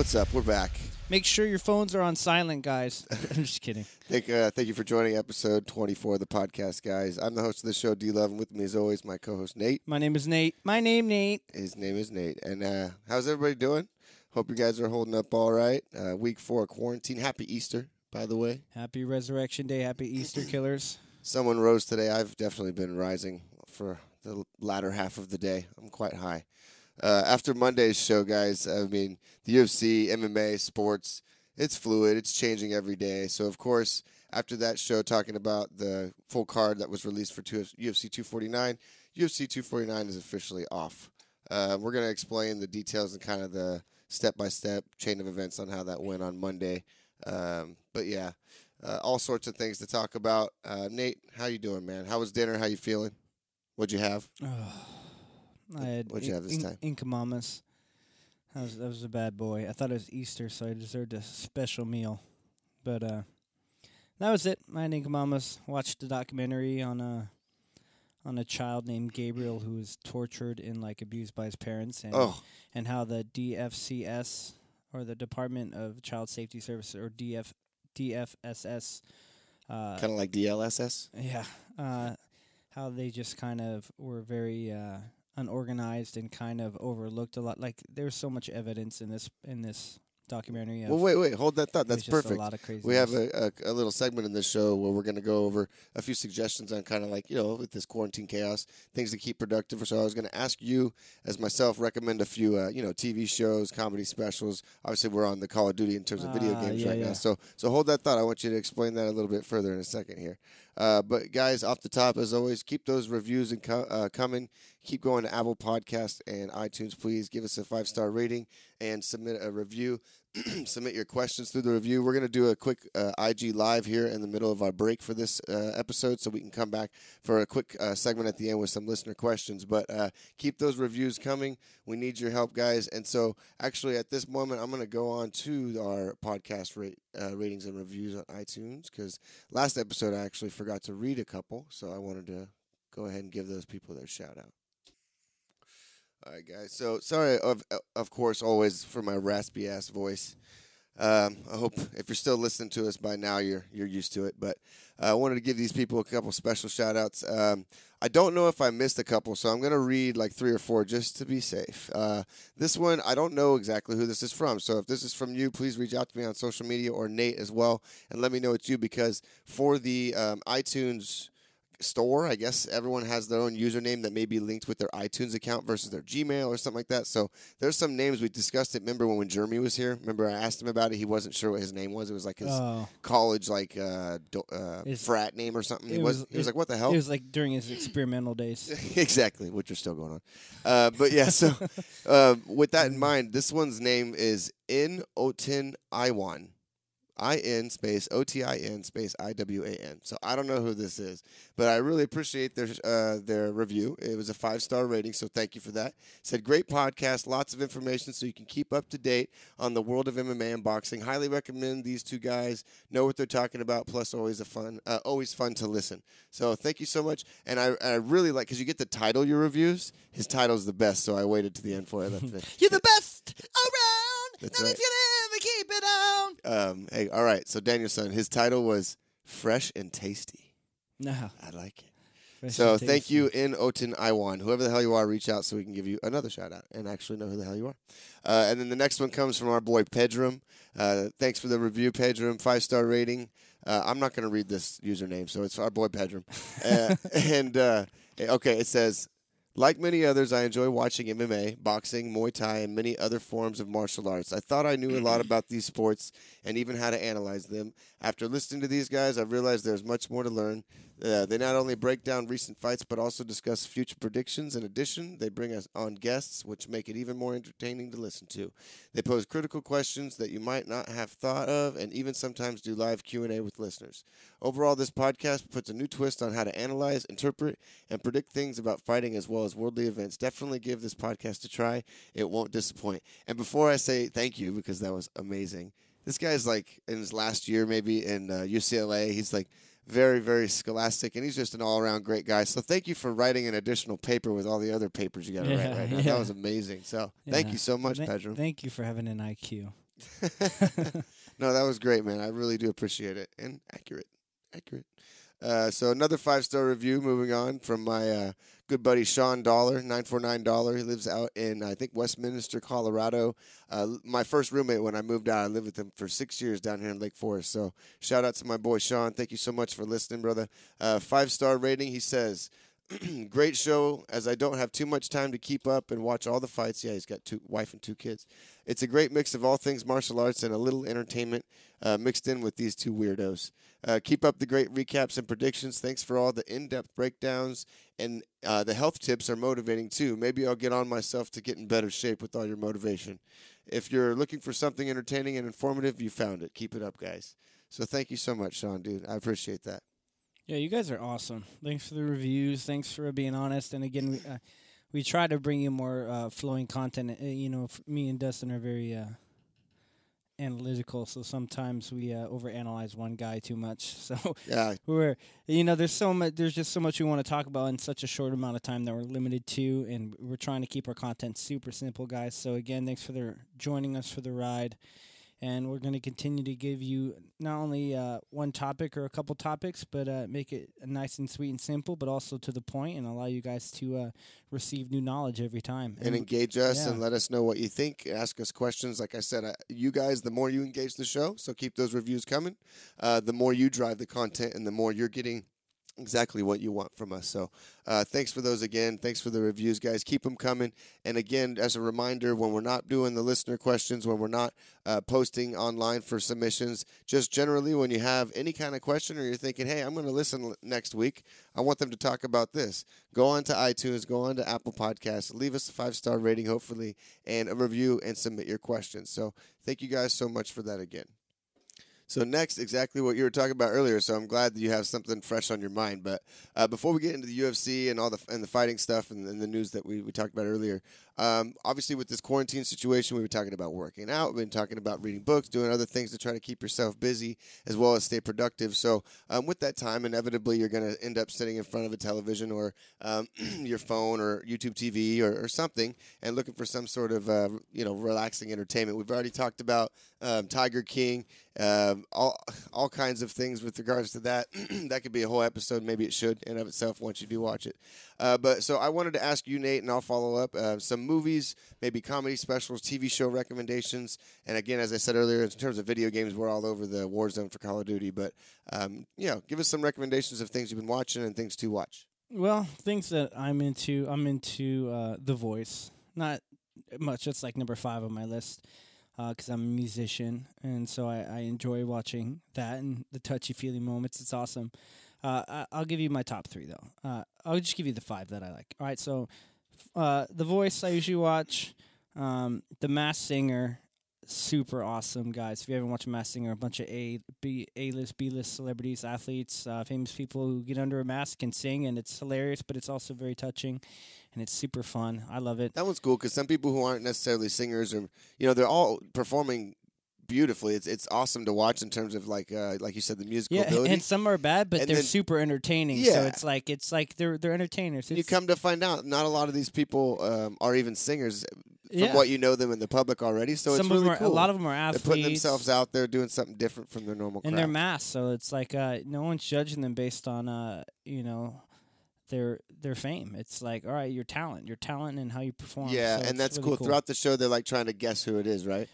What's up? We're back. Make sure your phones are on silent, guys. I'm just kidding. Thank, uh, thank you for joining episode 24 of the podcast, guys. I'm the host of the show, D Love, and with me, as always, my co host, Nate. My name is Nate. My name, Nate. His name is Nate. And uh, how's everybody doing? Hope you guys are holding up all right. Uh, week four of quarantine. Happy Easter, by the way. Happy Resurrection Day. Happy Easter, killers. Someone rose today. I've definitely been rising for the latter half of the day. I'm quite high. Uh, after Monday's show, guys, I mean, the UFC, MMA, sports, it's fluid. It's changing every day. So, of course, after that show, talking about the full card that was released for UFC 249, UFC 249 is officially off. Uh, we're going to explain the details and kind of the step by step chain of events on how that went on Monday. Um, but yeah, uh, all sorts of things to talk about. Uh, Nate, how you doing, man? How was dinner? How you feeling? What'd you have? I had What'd you have this in- time? Inca Mamas. That was, that was a bad boy. I thought it was Easter, so I deserved a special meal. But uh, that was it. I had Inca Mamas. Watched a documentary on a on a child named Gabriel who was tortured and like abused by his parents, and Oh, and how the DFCS or the Department of Child Safety Services or DF DFSS. Uh, kind of like DLSS. yeah, uh, how they just kind of were very uh, unorganized and kind of overlooked a lot. Like there's so much evidence in this in this documentary. Of, Well, wait, wait, hold that thought. That's perfect. A lot of crazy. We have a, a, a little segment in this show where we're going to go over a few suggestions on kind of like, you know, with this quarantine chaos, things to keep productive. So I was going to ask you, as myself, recommend a few, uh, you know, TV shows, comedy specials. Obviously, we're on the Call of Duty in terms of video Ah, games yeah, right now. So, so hold that thought. I want you to explain that a little bit further in a second here. Uh, but guys, off the top, as always, keep those reviews and co- uh, coming. Keep going to Apple Podcast and iTunes. Please give us a five star rating and submit a review. submit your questions through the review. We're going to do a quick uh, IG live here in the middle of our break for this uh, episode, so we can come back for a quick uh, segment at the end with some listener questions. But uh, keep those reviews coming. We need your help, guys. And so, actually, at this moment, I'm going to go on to our podcast rate, uh, ratings and reviews on iTunes because last episode I actually forgot to read a couple, so I wanted to go ahead and give those people their shout out. All right, guys. So sorry, of of course, always for my raspy ass voice. Um, I hope if you're still listening to us by now, you're you're used to it. But uh, I wanted to give these people a couple special shout outs. Um, I don't know if I missed a couple, so I'm going to read like three or four just to be safe. Uh, this one, I don't know exactly who this is from. So if this is from you, please reach out to me on social media or Nate as well and let me know it's you because for the um, iTunes store. I guess everyone has their own username that may be linked with their iTunes account versus their Gmail or something like that. So there's some names we discussed it. Remember when when Jeremy was here? Remember I asked him about it. He wasn't sure what his name was. It was like his Oh, college like uh, do, uh, frat name or something. He it was, was- he was like, "What the hell?" it was like during his experimental days. exactly, which are still going on. Uh, but yeah, so uh, with that in mind, this one's name is In Otin Iwan. I N space O T I N space I W A N. So I don't know who this is, but I really appreciate their uh, their review. It was a five star rating, so thank you for that. Said great podcast, lots of information, so you can keep up to date on the world of MMA and boxing. Highly recommend these two guys know what they're talking about. Plus, always a fun, uh, always fun to listen. So thank you so much, and I I really like because you get to title your reviews. His title's the best, so I waited to the end for it. You're the best around. That's Nothing's gonna ever keep it down. um, hey, all right. So Danielson, his title was "Fresh and Tasty." No. I like it. fresh So and thank tasty. you in Otin Iwan. Whoever the hell you are, reach out so we can give you another shout out and actually know who the hell you are. Uh, and then the next one comes from our boy Pedram. Uh, thanks for the review, Pedram. Five star rating. Uh, I'm not going to read this username, so it's our boy Pedram. uh, and uh, okay, it says. Like many others, I enjoy watching MMA, boxing, Muay Thai, and many other forms of martial arts. I thought I knew a lot mm-hmm. about these sports and even how to analyze them. After listening to these guys, I realized there's much more to learn. Uh, they not only break down recent fights, but also discuss future predictions. In addition, they bring us on guests, which make it even more entertaining to listen to. They pose critical questions that you might not have thought of, and even sometimes do live Q and A with listeners. Overall, this podcast puts a new twist on how to analyze, interpret, and predict things about fighting as well as worldly events. Definitely give this podcast a try; it won't disappoint. And before I say thank you, because that was amazing, this guy's like in his last year, maybe in uh, UCLA. He's like very, very scholastic, and he's just an all-around great guy. So thank you for writing an additional paper with all the other papers you got to write right now. yeah. That was amazing. So thank you so much, Tha- Pedro. Thank you for having an IQ. no, that was great, man. I really do appreciate it and accurate, accurate. Uh, so another five star review. Moving on from my uh, good buddy Sean Dollar, nine four nine Dollar. He lives out in I think Westminster, Colorado. Uh, my first roommate when I moved out, I lived with him for six years down here in Lake Forest. So shout out to my boy Sean. Thank you so much for listening, brother. Uh, five star rating. He says. Great show. As I don't have too much time to keep up and watch all the fights. Yeah, he's got two wife and two kids. It's a great mix of all things martial arts and a little entertainment uh, mixed in with these two weirdos. Uh, keep up the great recaps and predictions. Thanks for all the in-depth breakdowns and uh, the health tips are motivating too. Maybe I'll get on myself to get in better shape with all your motivation. If you're looking for something entertaining and informative, you found it. Keep it up, guys. So thank you so much, Sean, dude. I appreciate that. Yeah, you guys are awesome. Thanks for the reviews. Thanks for being honest. And again, we uh, we try to bring you more uh, flowing content. Uh, you know, me and Dustin are very uh, analytical, so sometimes we uh, overanalyze one guy too much. So Yeah, we're you know there's so much there's just so much we want to talk about in such a short amount of time that we're limited to, and we're trying to keep our content super simple, guys. So again, thanks for joining us for the ride and we're going to continue to give you not only uh, one topic or a couple topics, but uh, make it nice and sweet and simple, but also to the point, and allow you guys to uh, receive new knowledge every time and engage us yeah. and let us know what you think. Ask us questions. Like I said, uh, you guys, the more you engage the show, so keep those reviews coming. Uh, the more you drive the content, and the more you're getting exactly what you want from us. So, uh, thanks for those again. Thanks for the reviews, guys. Keep them coming. And again, as a reminder, when we're not doing the listener questions, when we're not uh, posting online for submissions, just generally when you have any kind of question or you're thinking, hey, I'm going to listen next week, I want them to talk about this. Go on to iTunes, go on to Apple Podcasts, leave us a five star rating, hopefully, and a review, and submit your questions. So, thank you guys so much for that again. So next, exactly what you were talking about earlier. So I'm glad that you have something fresh on your mind. But uh, before we get into the UFC and all the and the fighting stuff and, and the news that we, we talked about earlier, um, obviously with this quarantine situation, we were talking about working out. We've been talking about reading books, doing other things to try to keep yourself busy as well as stay productive. So um, with that time, inevitably you're going to end up sitting in front of a television or um, your phone or YouTube TV or, or, something and looking for some sort of uh, you know relaxing entertainment. We've already talked about um, Tiger King. Um, all all kinds of things with regards to that. that could be a whole episode. Maybe it should in of itself once you do watch it. Uh, but so I wanted to ask you, Nate, and I'll follow up uh, some movies, maybe comedy specials, TV show recommendations, and again, as I said earlier, in terms of video games, we're all over the war zone for Call of Duty. But um, you know, give us some recommendations of things you've been watching and things to watch. Well, things that I'm into, I'm into uh, The Voice. Not much. It's like number five on my list because uh, I'm a musician, and so I, I, enjoy watching that and the touchy feely moments. It's awesome. Uh, I, will give you my top three though. Uh, I'll just give you the five that I like. All right, so uh, The Voice I usually watch. Um, the Masked Singer, super awesome guys. If you haven't watched Masked Singer, a bunch of A B A list, B list celebrities, athletes, uh, famous people who get under a mask and sing, and it's hilarious, but it's also very touching and it's super fun. I love it. That one's cool because some people who aren't necessarily singers or you know they're all performing beautifully. It's it's awesome to watch in terms of like uh, like you said the musical yeah, ability. and some are bad, but And they're then- super entertaining. Yeah. So it's like it's like they're they're entertainers. And you come to find out, not a lot of these people um, are even singers from yeah. what you know them in the public already. So some it's really are, cool. a lot of them are They're putting themselves out there doing something different from their normal and crowd. they're masked, so it's like uh, no one's judging them based on uh, you know their their fame. It's like all right, your talent, your talent, and how you perform. yeah, So and that's really cool. Throughout the show, they're like trying to guess who it is, right?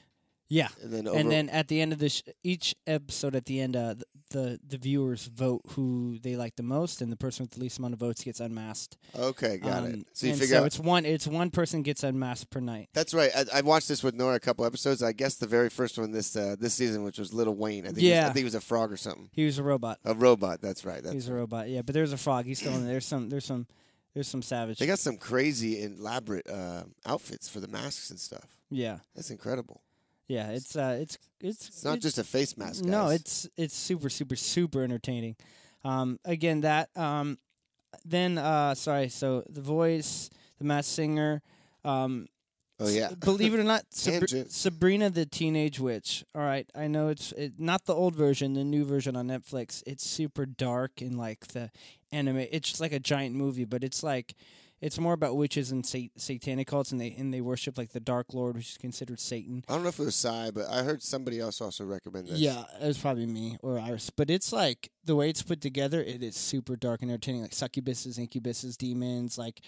Yeah, And then over, and then at the end of the sh- each episode, at the end, uh, th- the the viewers vote who they like the most, and the person with the least amount of votes gets unmasked. okay, got Um, it. So you and figure so out it's one it's one person gets unmasked per night. That's right. I, I watched this with Nora a couple episodes. I guess the very first one this uh, this season, which was Lil Wayne. I think he was, I Yeah. think he was a frog or something. He was a robot. A robot. That's right. That's He's a robot. Yeah, but there's a frog. He's still in there. There's some. There's some. There's some savage. They got some crazy elaborate uh, outfits for the masks and stuff. yeah, That's incredible. Yeah. It's uh, it's it's It's not just a face mask. No, it's it's super super super entertaining. Um, again, that um, then uh, sorry. So the voice, the Masked Singer. Um, oh yeah. Believe it or not, Sabri- Tangent. Sabrina the Teenage Witch. All right, I know it's it, not the old version, the new version on Netflix. It's super dark and like the anime. It's just like a giant movie, but it's like it's more about witches and sat- satanic cults, and they and they worship like the Dark Lord, which is considered Satan. I don't know if it was Psy, but I heard somebody else also recommend this. Yeah, it was probably me or Iris. But it's like the way it's put together, it is super dark and entertaining, like succubuses, incubuses, demons, like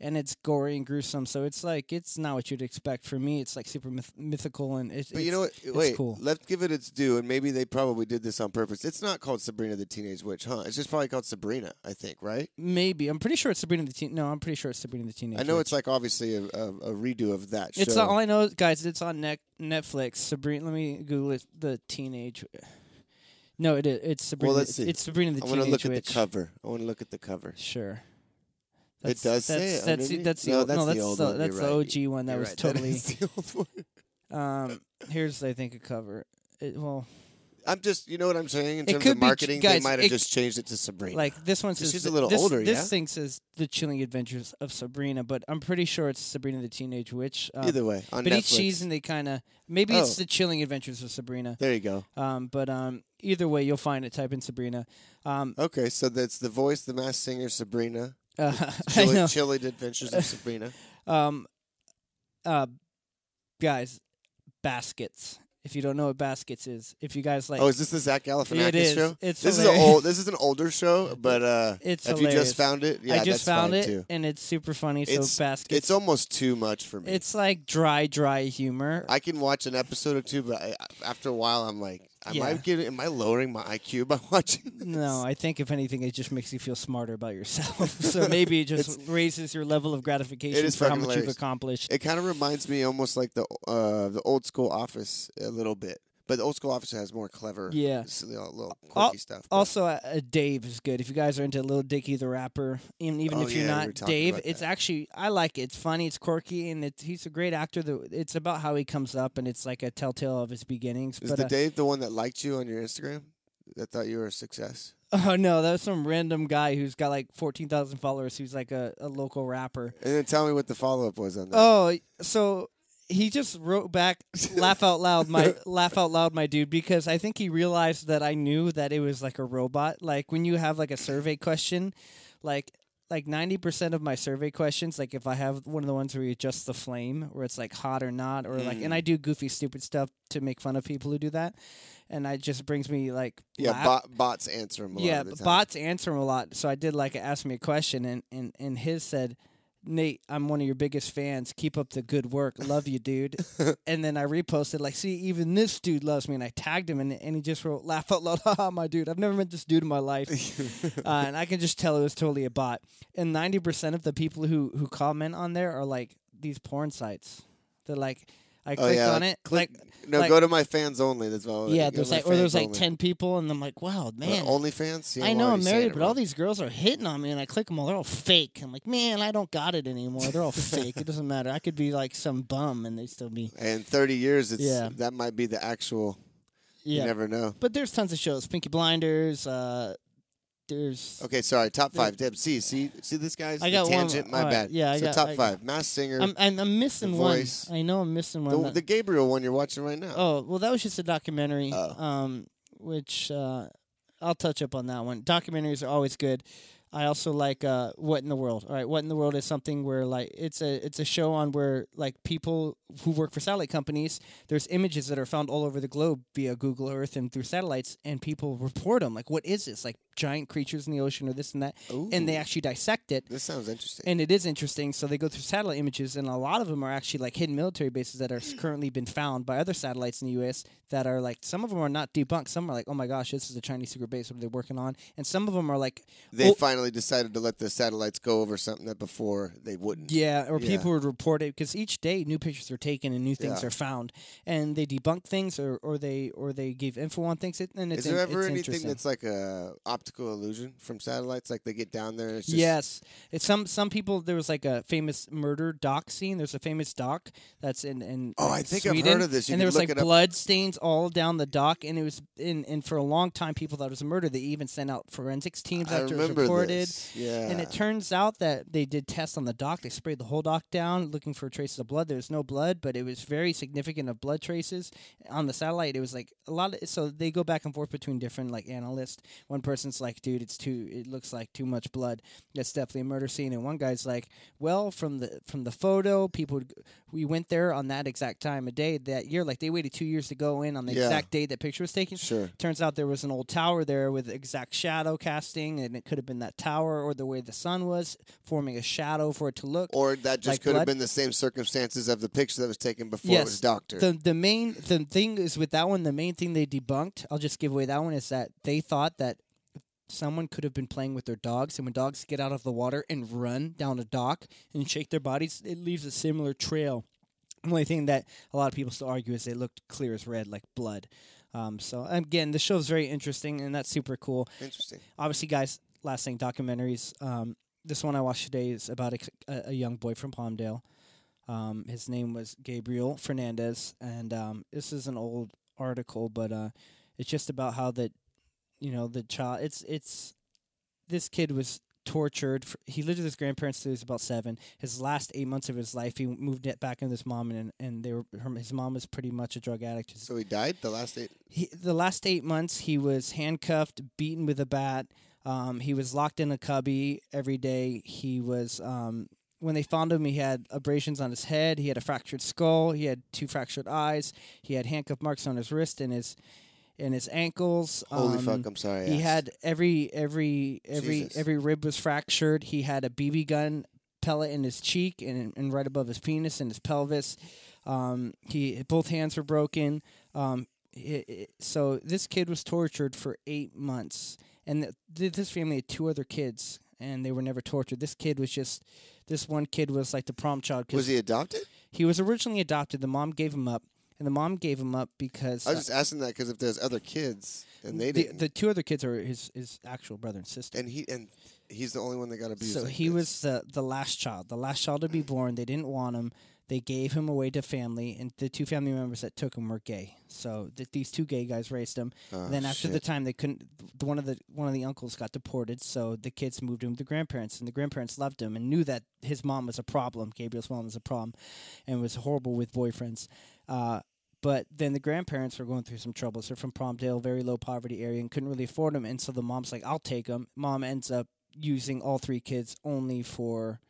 and it's gory and gruesome. So it's like it's not what you'd expect. For me, it's like super myth- mythical and it's. But you know what? Wait, cool. let's give it its due, and maybe they probably did this on purpose. It's not called Sabrina the Teenage Witch, huh? It's just probably called Sabrina, I think, right? Maybe I'm pretty sure it's Sabrina the Teen. No, I'm pretty sure it's Sabrina the Teenage. I know Witch. it's like obviously a, a, a redo of that show. It's all I know, guys. It's on net, Netflix. Sabrina. Let me Google it. The teenage. No, it is. It's Sabrina. let's see. It's Sabrina the Teenage Well. I want to look at the cover. I want to look at the cover. Sure. It does say that's, it That's underneath? that's the No, old, that's no, the that's old the, one. that's You're the right. OG one that You're was right. totally. That is the old one. um, here's I think a cover. It, well, I'm just, you know what I'm saying? In terms of marketing, guys, they might have it- just changed it to Sabrina. like this one says She's a little this, older, This yeah? thing says the chilling adventures of Sabrina, but I'm pretty sure it's Sabrina the Teenage Witch. Um, Either way, on but Netflix. each season they kind of maybe it's Oh. the chilling adventures of Sabrina. there you go. Um, but um, either way, you'll find it. Type in Sabrina. Um, Okay, so that's the voice, the Masked Singer, Sabrina. uh, Chilly, know. Adventures of Sabrina. Um, uh, guys, baskets. If you don't know what baskets is, if you guys like, oh, is this the Zach Galifianakis It is. show? It's this is an old. This is an older show, but uh, It's if you hilarious. just found it, yeah, I just that's found fine it too. and it's super funny. It's- so baskets. It's almost too much for me. it's like dry, dry humor. I can watch an episode or two, but I, after a while, I'm like, am I Yeah. getting? Am I lowering my IQ by watching? This? no, I think if anything, it just makes you feel smarter about yourself. so maybe it just raises your level of gratification for how much you've accomplished. It kind of reminds me almost like the uh, the old school Office a little bit, but the old school Office has more clever, Yeah. little, little Al- quirky stuff. but- Also, uh, uh, Dave is good. If you guys are into Lil Dicky the rapper, even even Oh, if you're yeah, we not Dave, it's that. actually I like it. It's funny, it's quirky, and it's he's a great actor. The- It's about how he comes up, and it's like a telltale of his beginnings. is but the uh, Dave the one that liked you on your Instagram? That thought you were a success. oh no, that was some random guy who's got like fourteen thousand followers. Who's like a, a local rapper. And then tell me what the follow up was on that. Oh, so he just wrote back, laugh out loud, my laugh out loud, my dude, because I think he realized that I knew that it was like a robot. Like when you have like a survey question, like like ninety percent of my survey questions, like if I have one of the ones where you adjust the flame, where it's like hot or not, or like, Mm. and I do goofy, stupid stuff to make fun of people who do that, and it just brings me like yeah, laugh- bot, bots answer. A yeah, lot of the but bots answer him a lot. So I did like ask me a question, and and and his said, "Nate, I'm one of your biggest fans. Keep up the good work. Love you, dude." and then I reposted like, "See, even this dude loves me," and I tagged him, and and he just wrote, "Laugh out loud, haha, my dude. I've never met this dude in my life." uh, and I can just tell it was totally a bot. And ninety percent of the people who who comment on there are like these porn sites. They're like, I Oh, clicked yeah, on it, click- like. no, like- go to my fans only. That's all. Yeah, there's like, or there's like only. ten people, and I'm like, wow, man, OnlyFans. See, I know I'm married, but all these girls are hitting on me, and I click them all. They're all fake. I'm like, man, I don't got it anymore. They're all fake. It doesn't matter. I could be like some bum, and they still be. And 30 years, it's Yeah. that might be the actual. Yeah. You never know. But there's tons of shows. Peaky Blinders. Uh, there's. Okay, sorry. Top five. Deb, see, see, see this guy's I the got one- tangent. My all right, bad. yeah, I so got- top I- five. Masked Singer. I'm, I'm I'm missing one. Voice. I know I'm missing one. the, the Gabriel one you're watching right now. oh well, that was just a documentary. Oh. Um, which uh, I'll touch up on that one. Documentaries are always good. I also like uh, What in the World. All right, What in the World is something where like it's a it's a show on where like people who work for satellite companies, there's images that are found all over the globe via Google Earth and through satellites, and people report them. Like, what is this? Like giant creatures in the ocean or this and that, and they actually dissect it. This sounds interesting. And it is interesting. So they go through satellite images, and a lot of them are actually like hidden military bases that are currently been found by other satellites in the U.S. That are like some of them are not debunked. Some are like, oh my gosh, this is a Chinese secret base. What are they working on? And some of them are like, they oh- finally decided to let the satellites go over something that before they wouldn't. yeah, or Yeah. people would report it because each day new pictures are taken and new things Yeah. are found, and they debunk things or, or they or they give info on things. It, And it's Is there ever anything that's like a optical illusion from satellites? Like they get down there. And it's just, Yes, it's some some people. There was like a famous murder doc scene. There's a famous doc that's in in. Oh, like, I think I've heard of this. You and there was like blood stains all down the dock, and it was in and for a long time people thought it was a murder. They even sent out forensics teams I after it was reported. blooded. Yeah. And it turns out that they did tests on the dock. They sprayed the whole dock down looking for traces of blood. There was no blood, but it was very significant of blood traces. On the satellite, it was like a lot of so they go back and forth between different like analysts. One person's like, dude, it's too it looks like too much blood. That's definitely a murder scene. And one guy's like, well, from the from the photo, people we went there on that exact time of day that year. Like they waited two years to go in on the Yeah. exact date that picture was taken. Sure. Turns out there was an old tower there with exact shadow casting, and it could have been that tower or the way the sun was forming a shadow for it to look. Or that just Like could have blood? been the same circumstances of the picture that was taken before it was doctored. The the main the thing is with that one, the main thing they debunked. I'll just give away that one is that they thought that someone could have been playing with their dogs, and when dogs get out of the water and run down a dock and shake their bodies, it leaves a similar trail. The only thing that a lot of people still argue is they looked clear as red, like blood. Um, so again, the show is very interesting, and that's super cool Interesting. obviously, guys, last thing, documentaries. Um, this one I watched today is about a, a, a young boy from Palmdale. Um, his name was Gabriel Fernandez, and um, this is an old article, but uh, it's just about how that, you know, the child. It's it's this kid was tortured. He lived with his grandparents till he was about seven. His last eight months of his life, he moved back in with his mom, and and they were her, his mom was pretty much a drug addict. So he died the last eight. he, the last eight months he was handcuffed, beaten with a bat. Um, he was locked in a cubby every day. He was um, when they found him, he had abrasions on his head. He had a fractured skull. He had two fractured eyes. He had handcuff marks on his wrist and his and his ankles. Holy Um, fuck! I'm sorry. He had every every every Jesus. every rib was fractured. He had a BB gun pellet in his cheek and, and right above his penis and his pelvis. Um, he both hands were broken. Um, i- i- so this kid was tortured for eight months, and th- th- this family had two other kids, and they were never tortured. This kid was just this one kid was like the prom child Was he adopted? he was originally adopted. The mom gave him up, and the mom gave him up because I was just asking that because if there's other kids and they the, didn't, the two other kids are his his actual brother and sister. and he and he's the only one that got abused. So like he this. was the the last child, the last child to be born. They didn't want him. They gave him away to family, and the two family members that took him were gay. So th- these two gay guys raised him. Oh, then after the shit. time, they couldn't. One of the one of the uncles got deported, so the kids moved him to the grandparents, and the grandparents loved him and knew that his mom was a problem. Gabriel's mom was a problem, and was horrible with boyfriends. Uh, but then the grandparents were going through some troubles. They're from Palmdale, very low poverty area, and couldn't really afford them. And so the mom's like, "I'll take them. Mom ends up using all three kids only for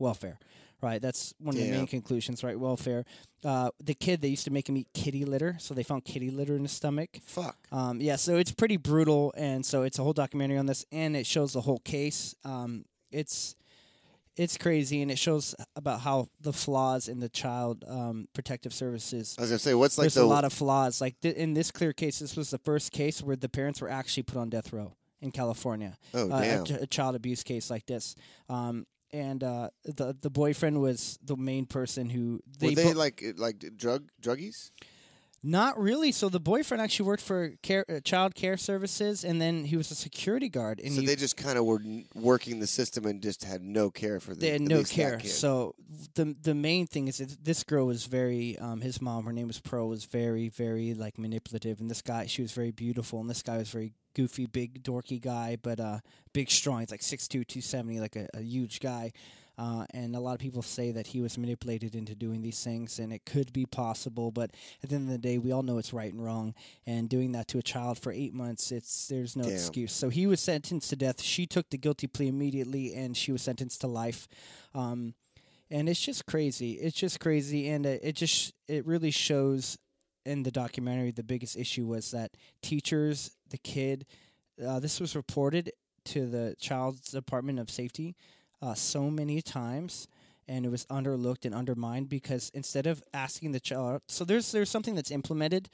welfare. Right, that's one of the main conclusions. Right, welfare. Uh, the kid they used to make him eat kitty litter, so they found kitty litter in his stomach. fuck. Um, yeah, so it's pretty brutal, and so it's a whole documentary on this, and it shows the whole case. Um, it's it's crazy, and it shows about how the flaws in the child um, protective services. I was gonna say, what's like There's the a lot of flaws. Like th- in this clear case, this was the first case where the parents were actually put on death row in California. oh Uh, a damn. ch- a, child abuse case like this. Um, and uh, the the boyfriend was the main person who Were they, they bo- like like drug druggies? Not really. So the boyfriend actually worked for care, uh, child care services, and then he was a security guard. And so he, they just kind of were n- working the system and just had no care for the. they had no care. So the the main thing is that this girl was very. Um, his mom, her name was Pearl, was very very like manipulative, and this guy, she was very beautiful, and this guy was very goofy, big dorky guy, but uh, big strong. He's like 6'2", 270, like a, a huge guy. Uh, and a lot of people say that he was manipulated into doing these things, and it could be possible. But at the end of the day, we all know it's right and wrong. And doing that to a child for eight months, it's there's no Damn. excuse. So he was sentenced to death. She took the guilty plea immediately, and she was sentenced to life. Um, and it's just crazy. It's just crazy, and uh, it just it really shows in the documentary. The biggest issue was that teachers, the kid, uh, this was reported to the child's department of safety uh, so many times and it was underlooked and undermined because instead of asking the child so there's there's something that's implemented.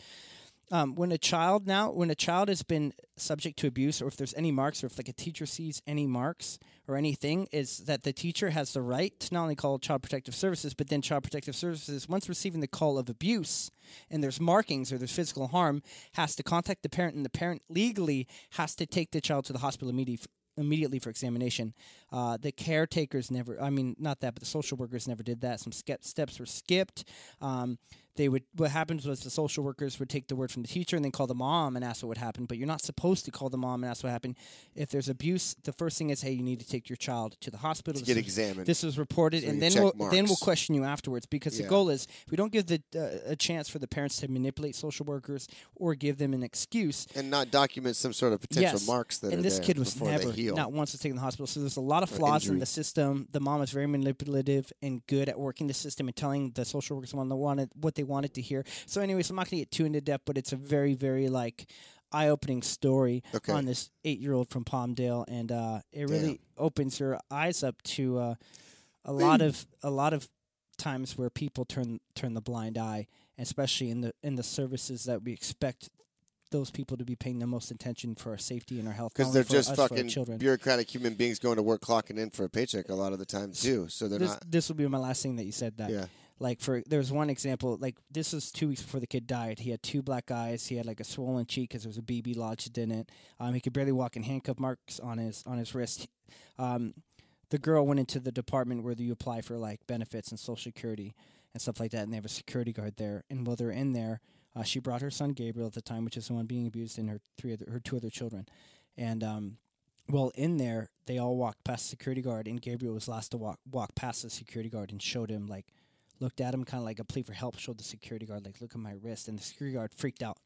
Um, when a child now when a child has been subject to abuse or if there's any marks or if like a teacher sees any marks or anything is that the teacher has the right to not only call child protective services but then child protective services once receiving the call of abuse and there's markings or there's physical harm has to contact the parent and the parent legally has to take the child to the hospital immediately immediately for examination. Uh, the caretakers never, I mean, not that, but the social workers never did that. Some steps were skipped. Um, they would what happens was the social workers would take the word from the teacher and then call the mom and ask what would happen but you're not supposed to call the mom and ask what happened if there's abuse the first thing is hey you need to take your child to the hospital To get is- examined. this was reported So and then we'll then we'll question you afterwards because Yeah. the goal is if we don't give the uh, a chance for the parents to manipulate social workers or give them an excuse and not document some sort of potential Yes. marks that are. and this kid was never not once was taken to the hospital. So there's a lot of flaws in the system. The mom was very manipulative and good at working the system and telling the social workers what they wanted what they wanted to hear. So anyways, I'm not gonna get too into depth, but it's a very, very like eye opening story Okay. on this eight year old from Palmdale and uh, it really opens your eyes up to uh, a lot of a lot of times where people turn turn the blind eye, especially in the in the services that we expect those people to be paying the most attention for our safety and our health. because they're just us, fucking children. bureaucratic human beings going to work clocking in for a paycheck a lot of the time too. So they're This not. this will be my last thing that you said that. Yeah. Like for there was one example like this was two weeks before the kid died. He had two black eyes. He had like a swollen cheek because there was a BB lodged in it. Um, he could barely walk and handcuff marks on his on his wrist. Um, the girl went into the department where you apply for like benefits and social security and stuff like that, and they have a security guard there. And while they're in there, uh, she brought her son Gabriel at the time, which is the one being abused, and her three other, her two other children. And um, well, in there, they all walked past the security guard, and Gabriel was last to walk walk past the security guard and showed him like, looked at him kind of like a plea for help. Showed the security guard like, look at my wrist, and the security guard freaked out.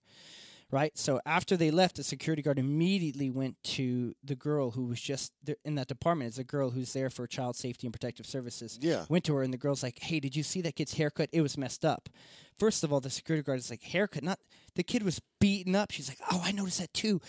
Right. So after they left, the security guard immediately went to the girl who was just there in that department. It's a girl who's there for child safety and protective services Yeah. went to her and the girl's like, "Hey, did you see that kid's haircut? It was messed up." First of all, the security guard is like, "Haircut? Not the kid was beaten up." She's like, "Oh, I noticed that too."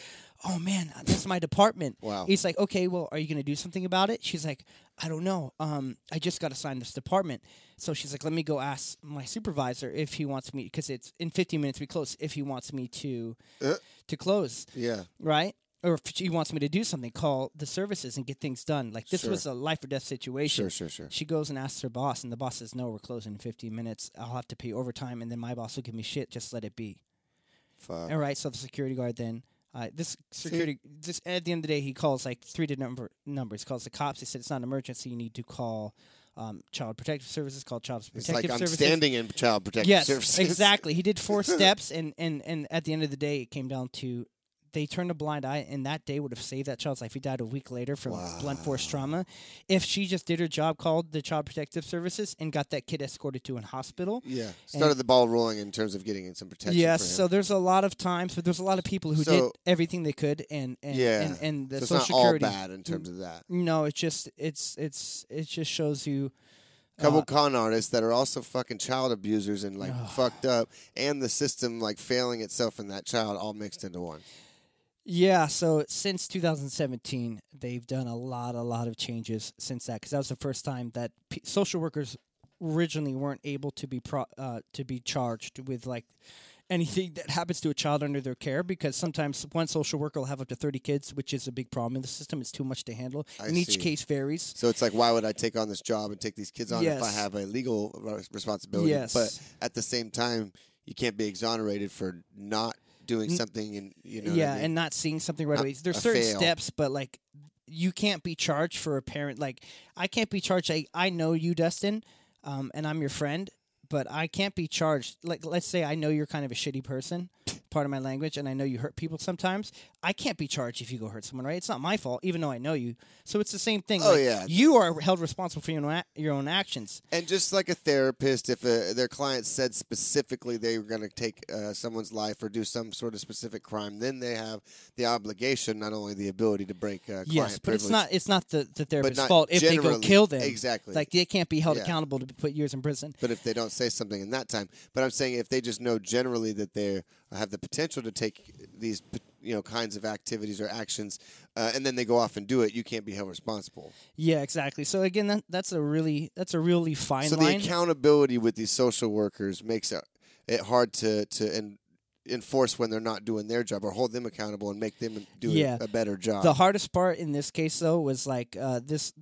Oh man, that's my department. Wow. He's like, "Okay, well, are you going to do something about it?" She's like, "I don't know. Um, I just got assigned this department." So she's like, "Let me go ask my supervisor if he wants me because it's in 15 minutes we close. If he wants me to Uh. to close." Yeah. right? Or if she wants me to do something, call the services and get things done. Like this Sure. was a life or death situation. Sure. Sure. Sure. She goes and asks her boss, and the boss says, "No, we're closing in 15 minutes. I'll have to pay overtime, and then my boss will give me shit. Just let it be." Fuck. All right. So the security guard then, uh, this security, this at the end of the day, he calls like three different number numbers. He calls the cops. He said it's not an emergency. You need to call um, Child Protective Services. called Child protective It's like I'm Services. standing in child protective yes, services. exactly. He did four steps, and, and and at the end of the day, it came down to they turned a blind eye, and that day would have saved that child's life. He died a week later from blunt force trauma. If she just did her job, called the Child Protective Services, and got that kid escorted to an hospital. Yeah. Started the ball rolling in terms of getting in some protection. Yes, for him. so there's a lot of times, but there's a lot of people who did everything they could, and and yeah. and, and the so it's Social not all Security. bad in terms of that. No, it's just it's it's it just shows you. couple uh, con artists that are also fucking child abusers and like Ugh. fucked up, and the system like failing itself and that child all mixed into one. Yeah, so since 2017, they've done a lot, a lot of changes since that, because that was the first time that p- social workers originally weren't able to be pro- uh, to be charged with like anything that happens to a child under their care, because sometimes one social worker will have up to 30 kids, which is a big problem in the system. It's too much to handle, I and each see. case varies. So it's like, why would I take on this job and take these kids on if I have a legal res- responsibility? Yes. But at the same time, you can't be exonerated for not doing something. And you know, what I yeah, mean? and not seeing something right away. There's certain fail. steps, but like you can't be charged for a parent. Like I can't be charged. i, I know you, Dustin, um, and I'm your friend, but I can't be charged. Like let's say I know you're kind of a shitty person, part of my language, and I know you hurt people sometimes. I can't be charged if you go hurt someone, right? It's not my fault, even though I know you. So it's the same thing. Oh, like, yeah. you are held responsible for your own, your own actions. And just like a therapist, if a, their client said specifically they were going to take uh, someone's life or do some sort of specific crime, then they have the obligation, not only the ability to break uh, Yes, but privilege, it's not it's not the, the therapist's fault if they go kill them. exactly. Like they can't be held Yeah. accountable to be put years in prison. But if they don't say something in that time, but I'm saying if they just know generally that they have the potential to take these you know kinds of activities or actions, uh, and then they go off and do it, you can't be held responsible. Yeah, exactly. So again, that, that's a really that's a really fine so line. the accountability with these social workers makes it, it hard to to en- enforce when they're not doing their job or hold them accountable and make them do Yeah. a, better job. the hardest part in this case, though, was like uh, this.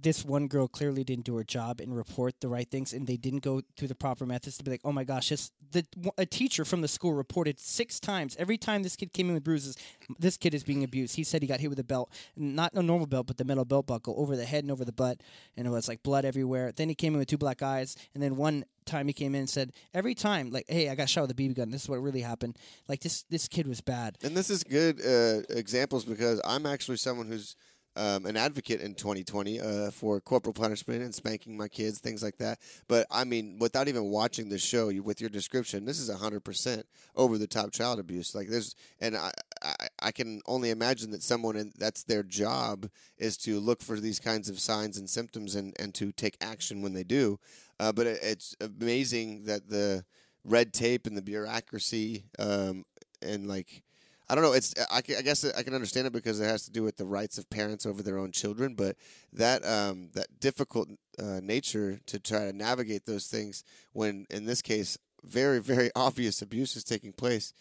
This one girl clearly didn't do her job and report the right things, and they didn't go through the proper methods to be like, "Oh my gosh, this." The a teacher from the school reported six times every time this kid came in with bruises. This kid is being abused. He said he got hit with a belt, not a normal belt, but the metal belt buckle over the head and over the butt, and it was like blood everywhere. Then he came in with two black eyes, and then one time he came in and said every time like, "Hey, I got shot with a BB gun. This is what really happened." Like this this kid was bad. And this is good uh, examples because I'm actually someone who's um, an advocate in 2020 uh, for corporal punishment and spanking my kids, things like that. But I mean, without even watching the show, you, with your description, this is 100% over the top child abuse. Like there's, and I, I, I can only imagine that someone in, that's their job is to look for these kinds of signs and symptoms and, and to take action when they do. Uh, but it, it's amazing that the red tape and the bureaucracy um, and like I don't know. It's I, I, guess I can understand it because it has to do with the rights of parents over their own children. But that um, that difficult uh, nature to try to navigate those things when, in this case, very very obvious abuse is taking place.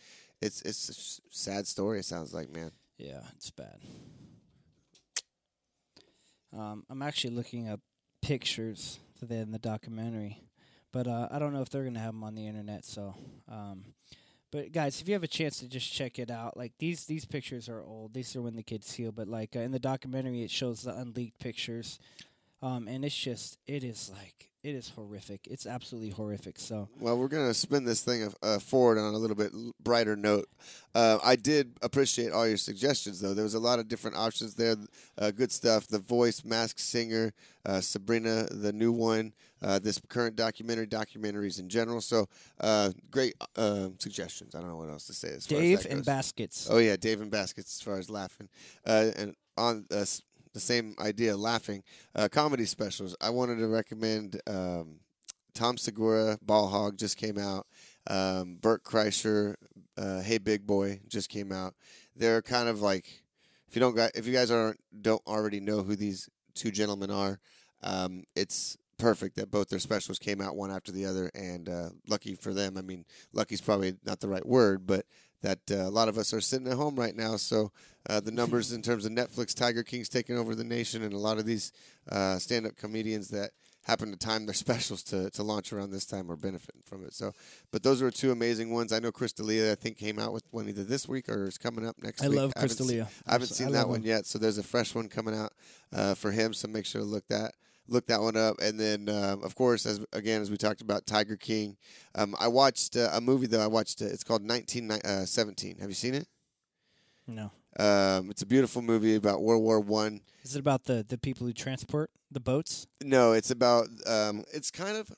It's it's a sad story. It sounds like man. Yeah, it's bad. Um, I'm actually looking up pictures in the documentary, but uh, I don't know if they're gonna have them on the internet. So. Um, but guys, if you have a chance to just check it out, like these these pictures are old. These are when the kids heal, but like uh, in the documentary, it shows the unleaked pictures, um, and it's just it is like it is horrific. It's absolutely horrific. So, well, we're gonna spin this thing uh, forward on a little bit brighter note. Uh, I did appreciate all your suggestions, though. There was a lot of different options there. Uh, good stuff. The Voice, Mask Singer, uh, Sabrina, the new one. Uh, this current documentary, documentaries in general. So, uh, great suggestions. I don't know what else to say. As Dave and Baskets. Oh yeah, Dave and Baskets. As far as laughing, and on the same idea, laughing. Uh, comedy specials. I wanted to recommend um, Tom Segura, Ball Hog just came out. Um, Bert Kreischer, uh, Hey Big Boy just came out. They're kind of like if you don't if you guys aren't don't already know who these two gentlemen are, um, it's perfect that both their specials came out one after the other, and uh, lucky for them. I mean, lucky's probably not the right word, but that uh, a lot of us are sitting at home right now. So uh, the numbers in terms of Netflix, Tiger King's taking over the nation, and a lot of these uh, stand-up comedians that happen to time their specials to, to launch around this time are benefiting from it. So, but those are two amazing ones. I know Chris D'Elia, I think, came out with one either this week or is coming up next I week. Love I love Chris D'Elia. I haven't seen I that one him. yet, so there's a fresh one coming out uh, for him. So make sure to look that look that one up. And then, um, of course, as again as we talked about Tiger King, um, I watched uh, a movie though. I watched uh, it's called 1917. Uh, Have you seen it? No. Um, it's a beautiful movie about World War One. Is it about the the people who transport the boats? No, it's about. Um, it's kind of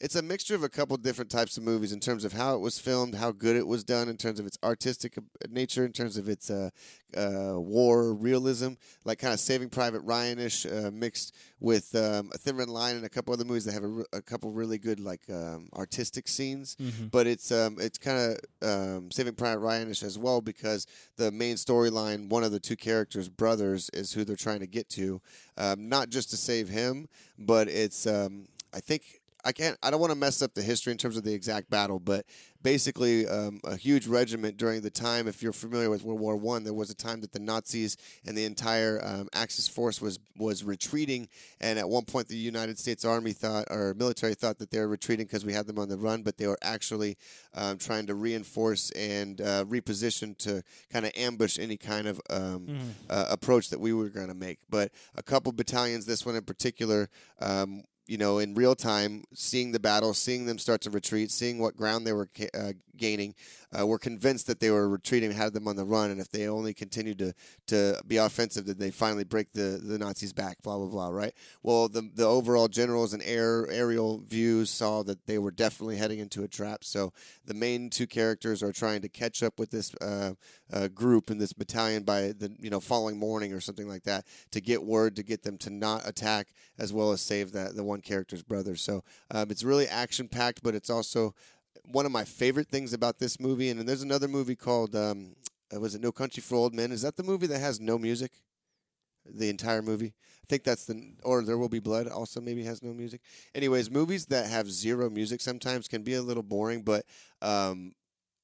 it's a mixture of a couple different types of movies in terms of how it was filmed, how good it was done, in terms of its artistic uh, nature, in terms of its uh, uh, war realism, like kind of Saving Private Ryan-ish uh, mixed with um, a Thin Red Line and a couple other movies that have a, a couple really good like um, artistic scenes. Mm-hmm. But it's um, it's kind of um, Saving Private Ryan-ish as well because the main storyline, one of the two characters' brothers, is who they're trying to get to, um, not just to save him, but it's um, I think I can't. I don't want to mess up the history in terms of the exact battle, but basically, um, a huge regiment during the time. If you're familiar with World War One, there was a time that the Nazis and the entire um, Axis force was was retreating, and at one point, the United States Army thought or military thought that they were retreating because we had them on the run, but they were actually um, trying to reinforce and uh, reposition to kind of ambush any kind of mm. uh, approach that we were going to make. But a couple battalions, this one in particular um, you know, in real time, seeing the battle, seeing them start to retreat, seeing what ground they were uh, gaining, uh, were convinced that they were retreating, had them on the run, and if they only continued to to be offensive, then they finally break the, the Nazis back. Blah blah blah. Right. Well, the the overall generals and air aerial views saw that they were definitely heading into a trap. So the main two characters are trying to catch up with this uh, uh, group and this battalion by the you know following morning or something like that to get word to get them to not attack as well as save that the one character's brother. So um, it's really action packed, but it's also one of my favorite things about this movie. And, and there's another movie called um, uh, was it No Country for Old Men? Is that the movie that has no music? The entire movie. I think that's the or There Will Be Blood also maybe has no music. Anyways, movies that have zero music sometimes can be a little boring, but um,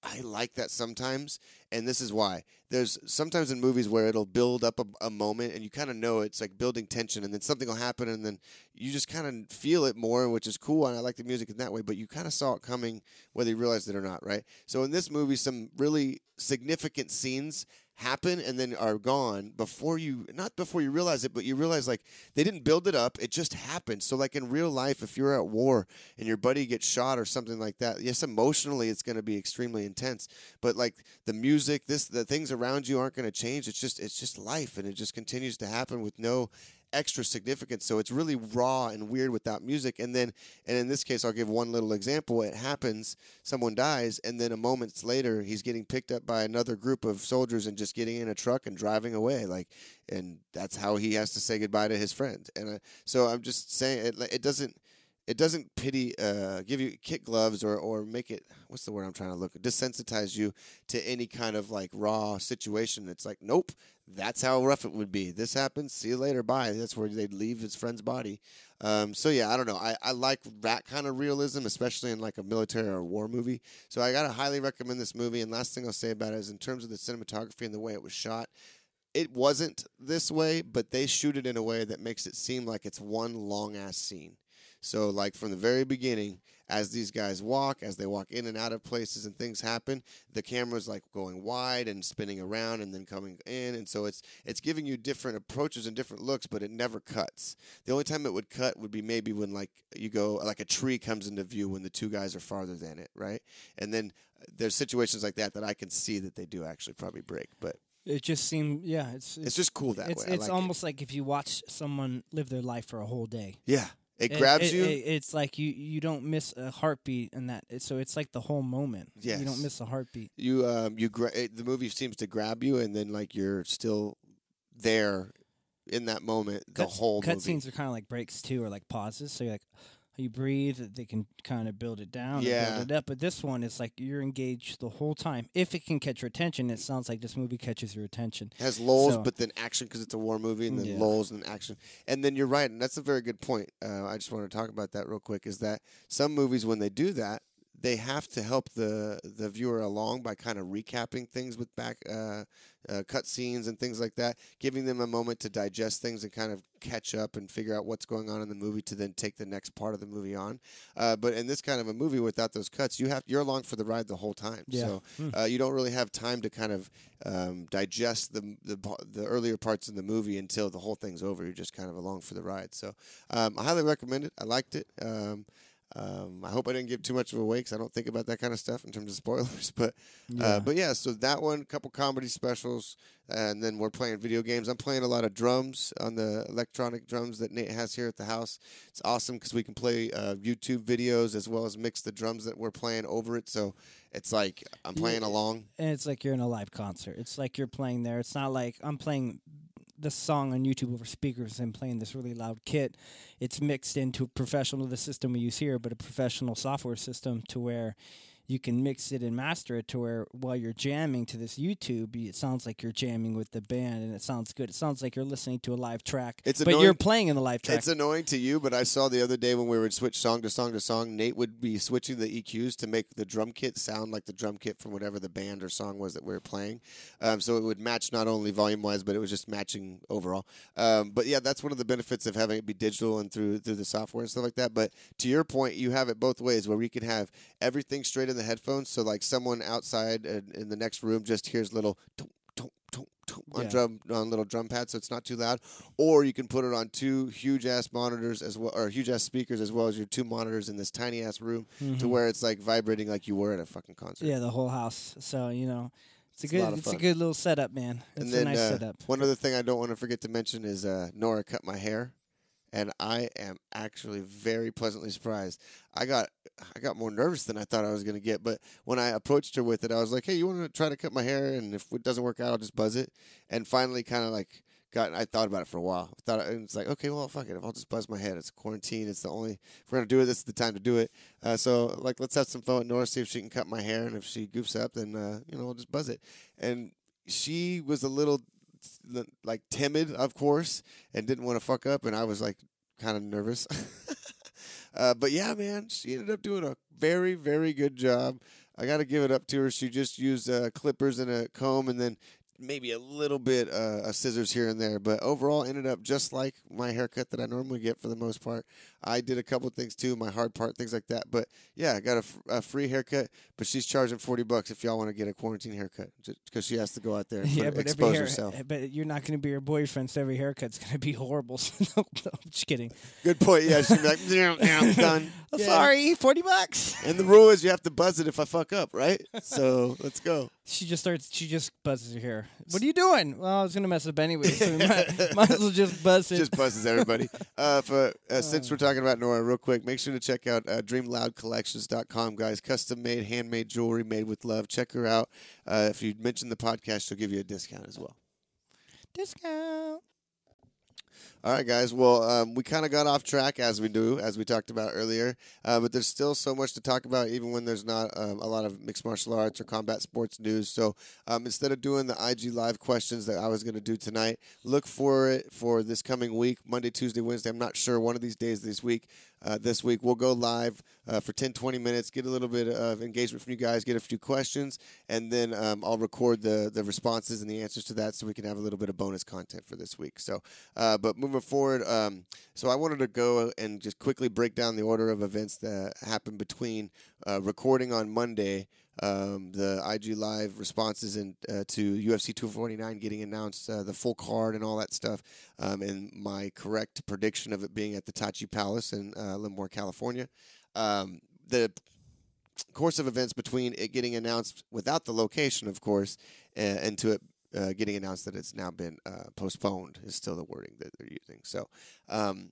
I like that sometimes, and this is why. There's sometimes in movies where it'll build up a, a moment, and you kind of know it's like building tension, and then something will happen, and then you just kind of feel it more, which is cool. And I like the music in that way, but you kind of saw it coming whether you realized it or not, right? So in this movie, some really significant scenes happen and then are gone before you not before you realize it but you realize like they didn't build it up it just happened. So like in real life if you're at war and your buddy gets shot or something like that yes emotionally it's going to be extremely intense but like the music this the things around you aren't going to change. It's just it's just life and it just continues to happen with no extra significance. So it's really raw and weird without music. And then, and in this case, I'll give one little example. It happens, someone dies, and then a moments later, he's getting picked up by another group of soldiers and just getting in a truck and driving away. Like, and that's how he has to say goodbye to his friend. And uh, so I'm just saying, it, it doesn't it doesn't pity uh, give you kit gloves or, or make it what's the word I'm trying to look desensitize you to any kind of like raw situation. It's like nope, that's how rough it would be. This happens, see you later, bye. That's where they'd leave his friend's body. Um, so yeah, I don't know. I, I like that kind of realism, especially in like a military or a war movie. So I gotta highly recommend this movie. And last thing I'll say about it is in terms of the cinematography and the way it was shot. It wasn't this way, but they shoot it in a way that makes it seem like it's one long ass scene. So, like from the very beginning, as these guys walk, as they walk in and out of places and things happen, the camera's like going wide and spinning around and then coming in, and so it's it's giving you different approaches and different looks, but it never cuts. The only time it would cut would be maybe when like you go like a tree comes into view when the two guys are farther than it, right? And then uh, there's situations like that that I can see that they do actually probably break, but It just seemed, yeah, it's it's, just cool that it's way. It's like it. almost like if you watch someone live their life for a whole day. yeah. It It- grabs it- you. it- it's like you you don't miss a heartbeat in that. So it's like the whole moment. Yeah. You don't miss a heartbeat. you um you gra- the movie seems to grab you and then like you're still there in that moment the whole cut movie scenes are kind of like breaks too, or like pauses. So you're like, you breathe. They can kind of build it down, Yeah. build it up. But this one is like you're engaged the whole time. If it can catch your attention, it sounds like this movie catches your attention. has lulls So- but then action because it's a war movie and then Yeah. lulls and action and then you're right and that's a very good point uh, i just want to talk about that real quick is that some movies when they do that they have to help the the viewer along by kind of recapping things with back uh, uh, cut scenes and things like that, giving them a moment to digest things and kind of catch up and figure out what's going on in the movie to then take the next part of the movie on. Uh, but in this kind of a movie without those cuts, you have you're along for the ride the whole time. Yeah. So Hmm. uh, you don't really have time to kind of um, digest the, the the earlier parts in the movie until the whole thing's over. You're just kind of along for the ride. So um, I highly recommend it. I liked it. Um, um, I hope I didn't give too much of away because I don't think about that kind of stuff in terms of spoilers. But Yeah. uh, but yeah, so that one, couple comedy specials, and then we're playing video games. I'm playing a lot of drums on the electronic drums that Nate has here at the house. It's awesome because we can play uh, YouTube videos as well as mix the drums that we're playing over it. So it's like I'm playing Yeah. along. and it's like you're in a live concert. It's like you're playing there. It's not like I'm playing the song on YouTube over speakers and playing this really loud kit. It's mixed into a professional the system we use here, but a professional software system to where you can mix it and master it to where while you're jamming to this YouTube, it sounds like you're jamming with the band and it sounds good. It sounds like you're listening to a live track, It's but you're annoying- playing in the live track. It's annoying to you, but I saw the other day when we would switch song to song to song, Nate would be switching the EQs to make the drum kit sound like the drum kit from whatever the band or song was that we were playing. Um, so it would match not only volume wise, but it was just matching overall. Um, but yeah, that's one of the benefits of having it be digital and through through the software and stuff like that. But to your point, you have it both ways where we can have everything straight in the headphones. So like someone outside in, in the next room just hears little. tunk, tunk, tunk, tunk on Yeah. drum on little drum pads, so it's not too loud or you can put it on two huge ass monitors as well, or huge ass speakers as well as your two monitors in this tiny ass room to Mhm. where it's like vibrating like you were at a fucking concert. yeah, the whole house. So you know, it's a It's a good, it's a good little setup, man. It's and a then nice uh, setup. one other thing I don't want to forget to mention is uh, Nora cut my hair, and I am actually very pleasantly surprised. I got I got more nervous than I thought I was going to get, but when I approached her with it, I was like, "Hey, you want to try to cut my hair? And if it doesn't work out, I'll just buzz it." And finally, kind of like got I thought about it for a while. I thought and it's like, okay, well, fuck it. If I'll just buzz my head, it's quarantine. It's the only if we're gonna do it. This is the time to do it. Uh, so like, let's have some fun with Nora. See if she can cut my hair, and if she goofs up, then uh, you know we'll just buzz it. And she was a little like timid, of course, and didn't want to fuck up, and I was like kind of nervous. uh, but yeah, man, she ended up doing a very, very good job. I got to give it up to her. She just used uh, clippers and a comb, and then maybe a little bit uh, of scissors here and there, but overall ended up just like my haircut that I normally get for the most part. I did a couple things too, my hard part, things like that. But yeah, I got a, f- a free haircut, but she's charging forty bucks if y'all want to get a quarantine haircut because she has to go out there and yeah, put- but expose hair, herself. but you're not going to be your boyfriend, so every haircut's going to be horrible. So no, no, I'm just kidding. Good point. Yeah, she'd be like, "Yeah, yeah, I'm done. Yeah. Sorry, forty bucks. And the rule is you have to buzz it if I fuck up, right? So let's go. She just starts. She just buzzes her hair. What are you doing? Well, I was going to mess up anyway, so we might, might as well just buzz it. Just buzzes everybody. Uh, for, uh, since we're talking about Nora, real quick, make sure to check out uh, DreamLoudCollections.com, guys. Custom made, handmade jewelry made with love. Check her out. Uh, if you mention the podcast, she'll give you a discount as well. Discount. All right, guys. Well, um, we kind of got off track as we do, as we talked about earlier. Uh, but there's still so much to talk about, even when there's not um, a lot of mixed martial arts or combat sports news. So um, instead of doing the IG live questions that I was going to do tonight, look for it for this coming week, Monday, Tuesday, Wednesday. I'm not sure one of these days this week. Uh, this week we'll go live uh, for 10, 20 minutes, get a little bit of engagement from you guys, get a few questions, and then um, I'll record the the responses and the answers to that, so we can have a little bit of bonus content for this week. So, uh, but moving forward, um, so I wanted to go and just quickly break down the order of events that happened between uh, recording on Monday. Um, the IG live responses and uh, to UFC 249 getting announced, uh, the full card and all that stuff, um, and my correct prediction of it being at the Tachi Palace in uh, Livermore, California. Um, the course of events between it getting announced without the location, of course, uh, and to it uh, getting announced that it's now been uh, postponed is still the wording that they're using. So, um,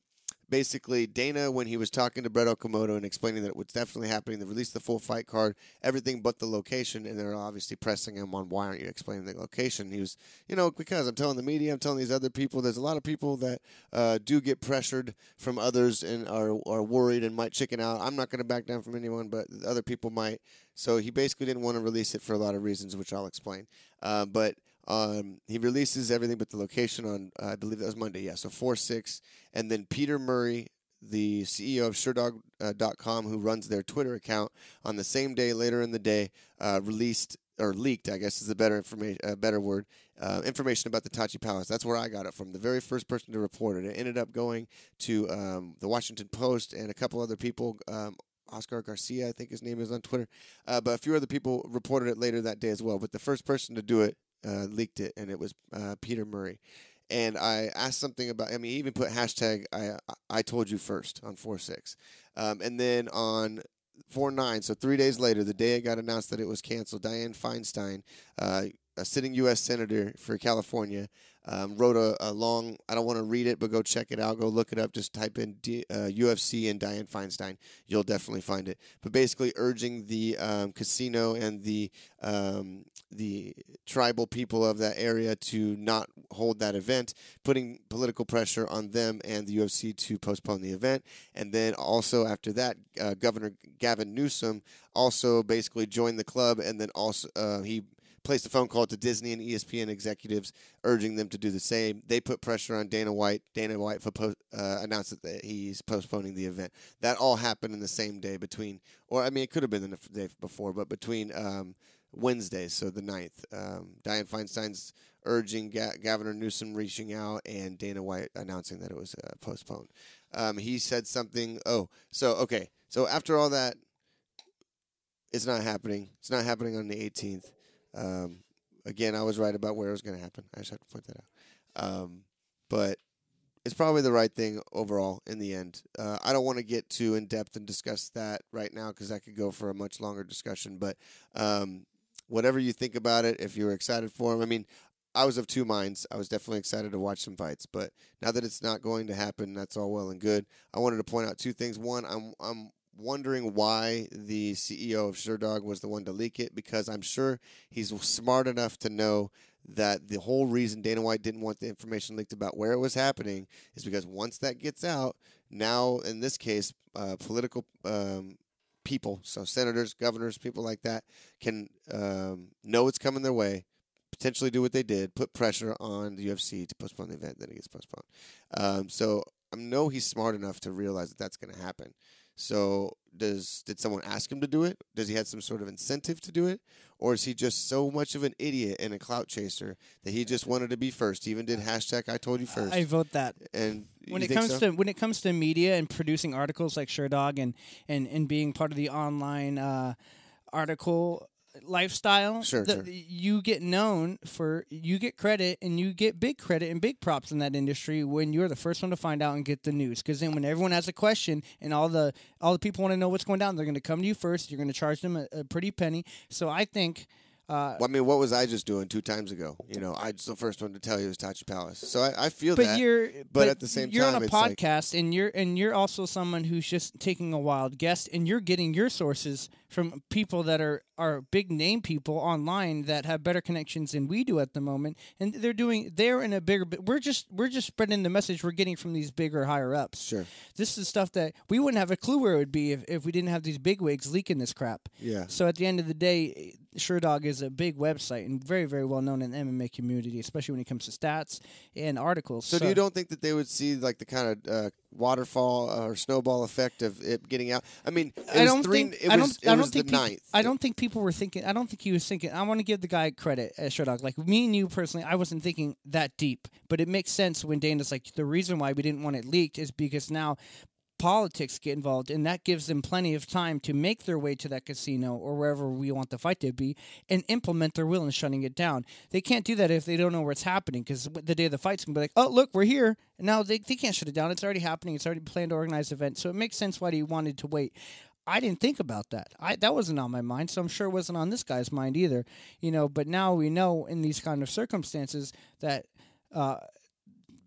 basically, Dana, when he was talking to Brett Okamoto and explaining that it was definitely happening, they released the full fight card, everything but the location, and they're obviously pressing him on why aren't you explaining the location? He was, you know, because I'm telling the media, I'm telling these other people, there's a lot of people that uh, do get pressured from others and are, are worried and might chicken out. I'm not going to back down from anyone, but other people might. So he basically didn't want to release it for a lot of reasons, which I'll explain. Uh, but um, he releases everything but the location on, uh, I believe that was Monday. Yeah, so 4 6. And then Peter Murray, the CEO of Sherdog.com, who runs their Twitter account, on the same day, later in the day, uh, released or leaked, I guess is a better information, uh, better word, uh, information about the Tachi Palace. That's where I got it from. The very first person to report it. It ended up going to um, the Washington Post and a couple other people. Um, Oscar Garcia, I think his name is on Twitter, uh, but a few other people reported it later that day as well. But the first person to do it uh, leaked it, and it was uh, Peter Murray. And I asked something about. I mean, he even put hashtag I I told you first on four six, um, and then on four nine. So three days later, the day it got announced that it was canceled, Dianne Feinstein, uh, a sitting U.S. senator for California, um, wrote a, a long. I don't want to read it, but go check it out. Go look it up. Just type in D, uh, UFC and Dianne Feinstein. You'll definitely find it. But basically, urging the um, casino and the um, the tribal people of that area to not hold that event, putting political pressure on them and the UFC to postpone the event. And then also after that, uh, Governor Gavin Newsom also basically joined the club, and then also uh, he placed a phone call to Disney and ESPN executives urging them to do the same. They put pressure on Dana White. Dana White for post, uh, announced that he's postponing the event. That all happened in the same day between, or I mean, it could have been the day before, but between um, Wednesday, so the 9th. Um, Dianne Feinstein's urging Ga- Governor Newsom reaching out and Dana White announcing that it was uh, postponed. Um, he said something. Oh, so okay. So after all that, it's not happening. It's not happening on the 18th. Um, again, I was right about where it was going to happen. I just have to point that out. Um, but it's probably the right thing overall in the end. Uh, I don't want to get too in depth and discuss that right now because that could go for a much longer discussion. But um, whatever you think about it, if you were excited for him, I mean, I was of two minds. I was definitely excited to watch some fights, but now that it's not going to happen, that's all well and good. I wanted to point out two things. One, I'm I'm wondering why the CEO of Sherdog was the one to leak it because I'm sure he's smart enough to know that the whole reason Dana White didn't want the information leaked about where it was happening is because once that gets out, now in this case, uh, political um, people, so senators, governors, people like that, can um, know it's coming their way, potentially do what they did, put pressure on the UFC to postpone the event, then it gets postponed. Um, so I know he's smart enough to realize that that's going to happen. So does did someone ask him to do it? Does he have some sort of incentive to do it, or is he just so much of an idiot and a clout chaser that he just wanted to be first? He even did hashtag I told you first. I vote that. and when it comes so? to when it comes to media and producing articles like Sherdog and and and being part of the online uh, article lifestyle, Sure, the- sure. you get known for you get credit and you get big credit and big props in that industry when you're the first one to find out and get the news. Because then when everyone has a question and all the all the people want to know what's going down, they're going to come to you first. You're going to charge them a, a pretty penny. So I think. Uh, Well, I mean, what was I just doing two times ago? You know, I was the first one to tell you it was Tachi Palace. So I, I feel but that. you're but at the same time. you're on a it's like- podcast and you're and you're also someone who's just taking a wild guess and you're getting your sources from people that are are big name people online that have better connections than we do at the moment and they're doing they're in a bigger we're just we're just spreading the message we're getting from these bigger higher ups Sure. this is stuff that we wouldn't have a clue where it would be if, if we didn't have these big wigs leaking this crap Yeah. so at the end of the day, Sherdog is a big website and very, very well known in the MMA community, especially when it comes to stats and articles. So, do you don't think that they would see like the kind of uh, waterfall uh, or snowball effect of it getting out? I mean, it I don't three. think it I was, don't I don't think the peop- ninth. I don't think people were thinking. I don't think he was thinking. I want to give the guy credit uh, at Sherdog. Like me and you personally, I wasn't thinking that deep, but it makes sense when Dana's like the reason why we didn't want it leaked is because now politics get involved and that gives them plenty of time to make their way to that casino or wherever we want the fight to be and implement their will in shutting it down. They can't do that if they don't know where it's happening because the day of the fight's gonna be like oh look we're here. Now they, they can't shut it down. It's already happening. It's already planned organized event. So it makes sense why he wanted to wait. I didn't think about that. I that wasn't on my mind, so I'm sure it wasn't on this guy's mind either. You know, but now we know in these kind of circumstances that uh,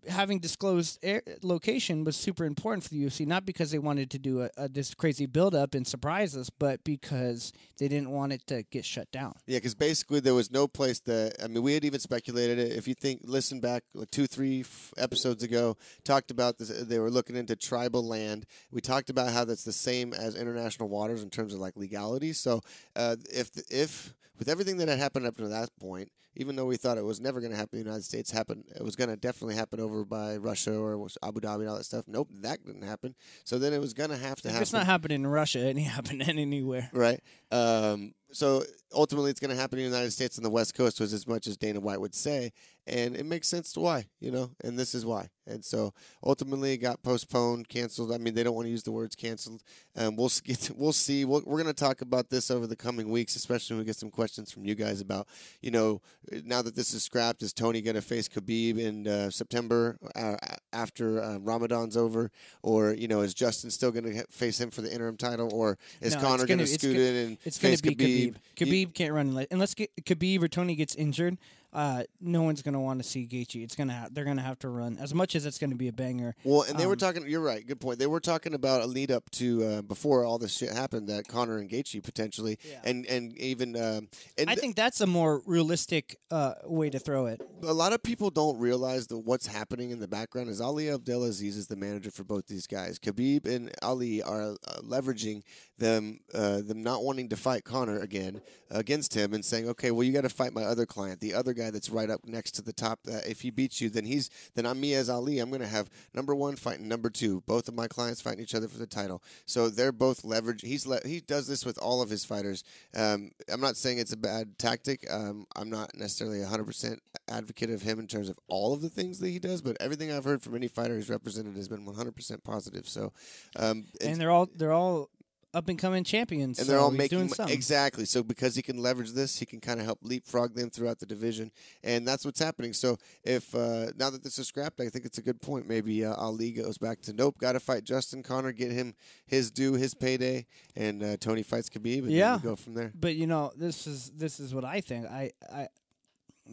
having disclosed air, location was super important for the UFC, not because they wanted to do a, a, this crazy build up and surprise us, but because they didn't want it to get shut down. Yeah, because basically there was no place that I mean we had even speculated it. If you think, listen back like two, three f- episodes ago, talked about this. They were looking into tribal land. We talked about how that's the same as international waters in terms of like legality. So uh, if if with everything that had happened up to that point, even though we thought it was never going to happen in the United States, happen it was going to definitely happen over by Russia or Abu Dhabi and all that stuff. Nope, that didn't happen. So then it was going to have to If happen. it's not happening in Russia, it ain't happening anywhere. right? Um, so ultimately, it's going to happen in the United States and the West Coast, was as much as Dana White would say, and it makes sense to why, you know, and this is why. And so ultimately, it got postponed, canceled. I mean, they don't want to use the words canceled. Um, we'll get, we'll see. We'll, we're going to talk about this over the coming weeks, especially when we get some questions from you guys about, you know, now that this is scrapped, is Tony going to face Khabib in uh, September uh, after uh, Ramadan's over, or you know, is Justin still going to face him for the interim title, or is No, Conor going gonna- to scoot in and It's face to be Khabib. You- Khabib can't run unless, unless Khabib or Tony gets injured. Uh, no one's going to want to see Gaethje. It's going to ha- they're going to have to run as much as it's going to be a banger. Well, and they were Um, talking. You're right. Good point. They were talking about a lead up to uh, before all this shit happened that Conor and Gaethje potentially, Yeah. and and even um, and I think that's a more realistic uh, way to throw it. a lot of people don't realize that what's happening in the background is Ali Abdelaziz is the manager for both these guys. Khabib and Ali are uh, leveraging them uh, them not wanting to fight Conor again against him and saying, okay, well you got to fight my other client, the other guy that's right up next to the top. Uh, if he beats you, then he's then I'm me as Ali. I'm going to have number one fighting number two. Both of my clients fighting each other for the title. So they're both leverage. He's le- he does this with all of his fighters. Um, I'm not saying it's a bad tactic. Um, I'm not necessarily 100% advocate of him in terms of all of the things that he does, but everything I've heard from any fighter he's represented has been 100% positive. So, um, And and, they're all they're all up and coming champions. and so they're all making doing mo- something. exactly. So because he can leverage this, he can kind of help leapfrog them throughout the division, and that's what's happening. So if uh, now that this is scrapped, I think it's a good point. Maybe uh, Ali goes back to nope, got to fight Justin Conor, get him his due, his payday, and uh, Tony fights Khabib, and Yeah. then we go from there. But you know, this is this is what I think. I I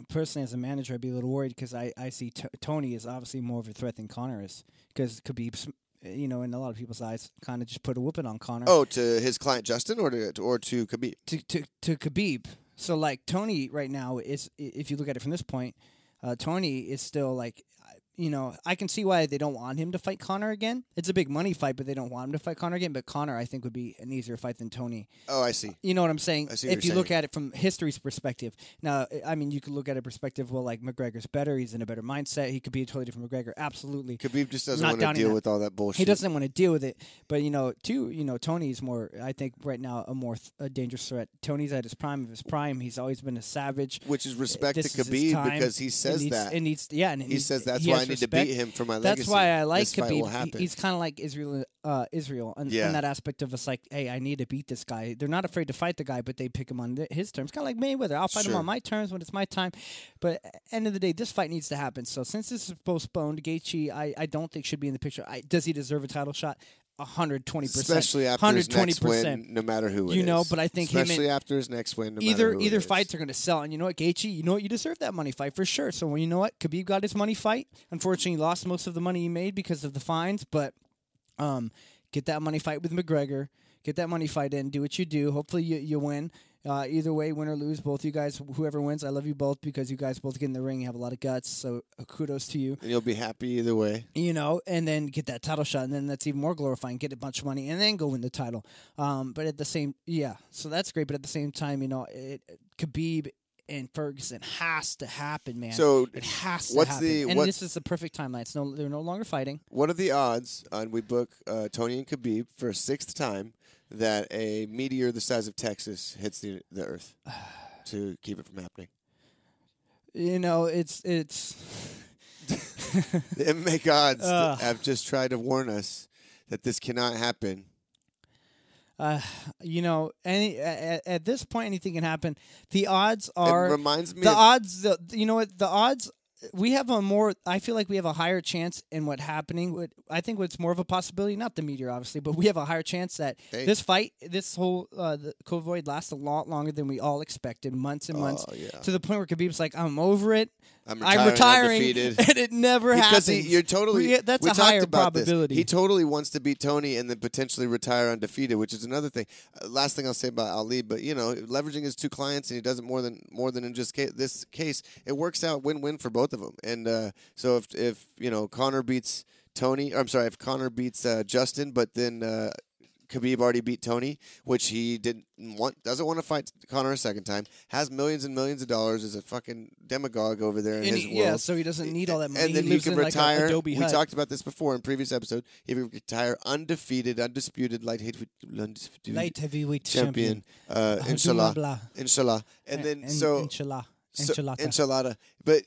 personally, as a manager, I'd be a little worried because I I see t- Tony is obviously more of a threat than Conor is because Khabib's. You know, in a lot of people's eyes, kind of just put a whooping on Conor. Oh, to his client Justin, or to or to Khabib. to, to to Khabib. So like Tony right now is, if you look at it from this point, uh, Tony is still like you know, I can see why they don't want him to fight Conor again. It's a big money fight, but they don't want him to fight Conor again. But Conor, I think, would be an easier fight than Tony. Oh, I see. You know what I'm saying? I see what if you look at it from history's perspective, now I mean, you could look at a perspective. Well, like McGregor's better. He's in a better mindset. He could be a totally different McGregor. Absolutely. Khabib just doesn't want to deal that. with all that bullshit. He doesn't want to deal with it, but you know, too, you know, Tony's more. I think right now a more th- a dangerous threat. Tony's at his prime of his prime. He's always been a savage. Which is respect This to Khabib because he says needs- that. It needs, yeah, and he needs- says that's why I need to beat him for my That's legacy. why I like this Khabib. He's kind of like Israel, uh, Israel, in, Yeah. in that aspect of us. Like, hey, I need to beat this guy. They're not afraid to fight the guy, but they pick him on th- his terms. Kind of like Mayweather. I'll fight him on my terms when it's my time. But end of the day, this fight needs to happen. So since this is postponed, Gaethje, I, I don't think should be in the picture. I, does he deserve a title shot? Hundred twenty percent, Especially after his next win, no matter who it You know, is. but I think especially after his next win, no either matter who it either is. fights are going to sell, and you know what, Gaethje, you know what, you deserve that money fight for sure. So well, you know what, Khabib got his money fight. Unfortunately, he lost most of the money he made because of the fines, but um, get that money fight with McGregor. Get that money fight in. Do what you do. Hopefully, you you win. Uh, either way, win or lose, both you guys, whoever wins, I love you both because you guys both get in the ring. You have a lot of guts. So uh, kudos to you and you'll be happy either way. you know, and then get that title shot, and then that's even more glorifying. Get a bunch of money, and then go win the title. Um, but at the same, yeah, so that's great. But at the same time, you know, it, Khabib and Ferguson has to happen, man. So, it has to what's happen. the- and this is the perfect timeline. It's no, they're no longer fighting. What are the odds on we book uh, Tony and Khabib for a sixth time that a meteor the size of Texas hits the the Earth to keep it from happening? You know, it's it's. The MMA gods Ugh. have just tried to warn us that this cannot happen. Uh, you know, any at, at this point, anything can happen. The odds It are reminds me the of odds the, you know what the odds we have a more i feel like we have a higher chance in what happening what i think what's more of a possibility not the meteor obviously but we have a higher chance that Hey. this fight this whole uh the covid lasts a lot longer than we all expected months and months Oh, yeah. to the point where khabib's like i'm over it I'm i'm retiring, retiring undefeated. and it never because happens he, you're totally. We- that's we a higher about this. probability He totally wants to beat Tony and then potentially retire undefeated, which is another thing. Uh, last thing I'll say about Ali, but you know, leveraging his two clients and he does it more than more than in just ca- this case. It works out win-win for both of them. And uh, so if if you know Conor beats Tony, or I'm sorry, if Conor beats uh, Justin, but then. Uh, Khabib already beat Tony, which he didn't want. Doesn't want to fight Conor a second time. Has millions and millions of dollars. Is a fucking demagogue over there in And his he- world yeah so he doesn't need all that money and then he he, can retire. like we hut. talked about this before in previous episode. He can retire undefeated, undisputed light heavyweight undisputed light heavyweight champion. champion, Uh, inshallah, inshallah. And then And- so, inshallah so enchilada. But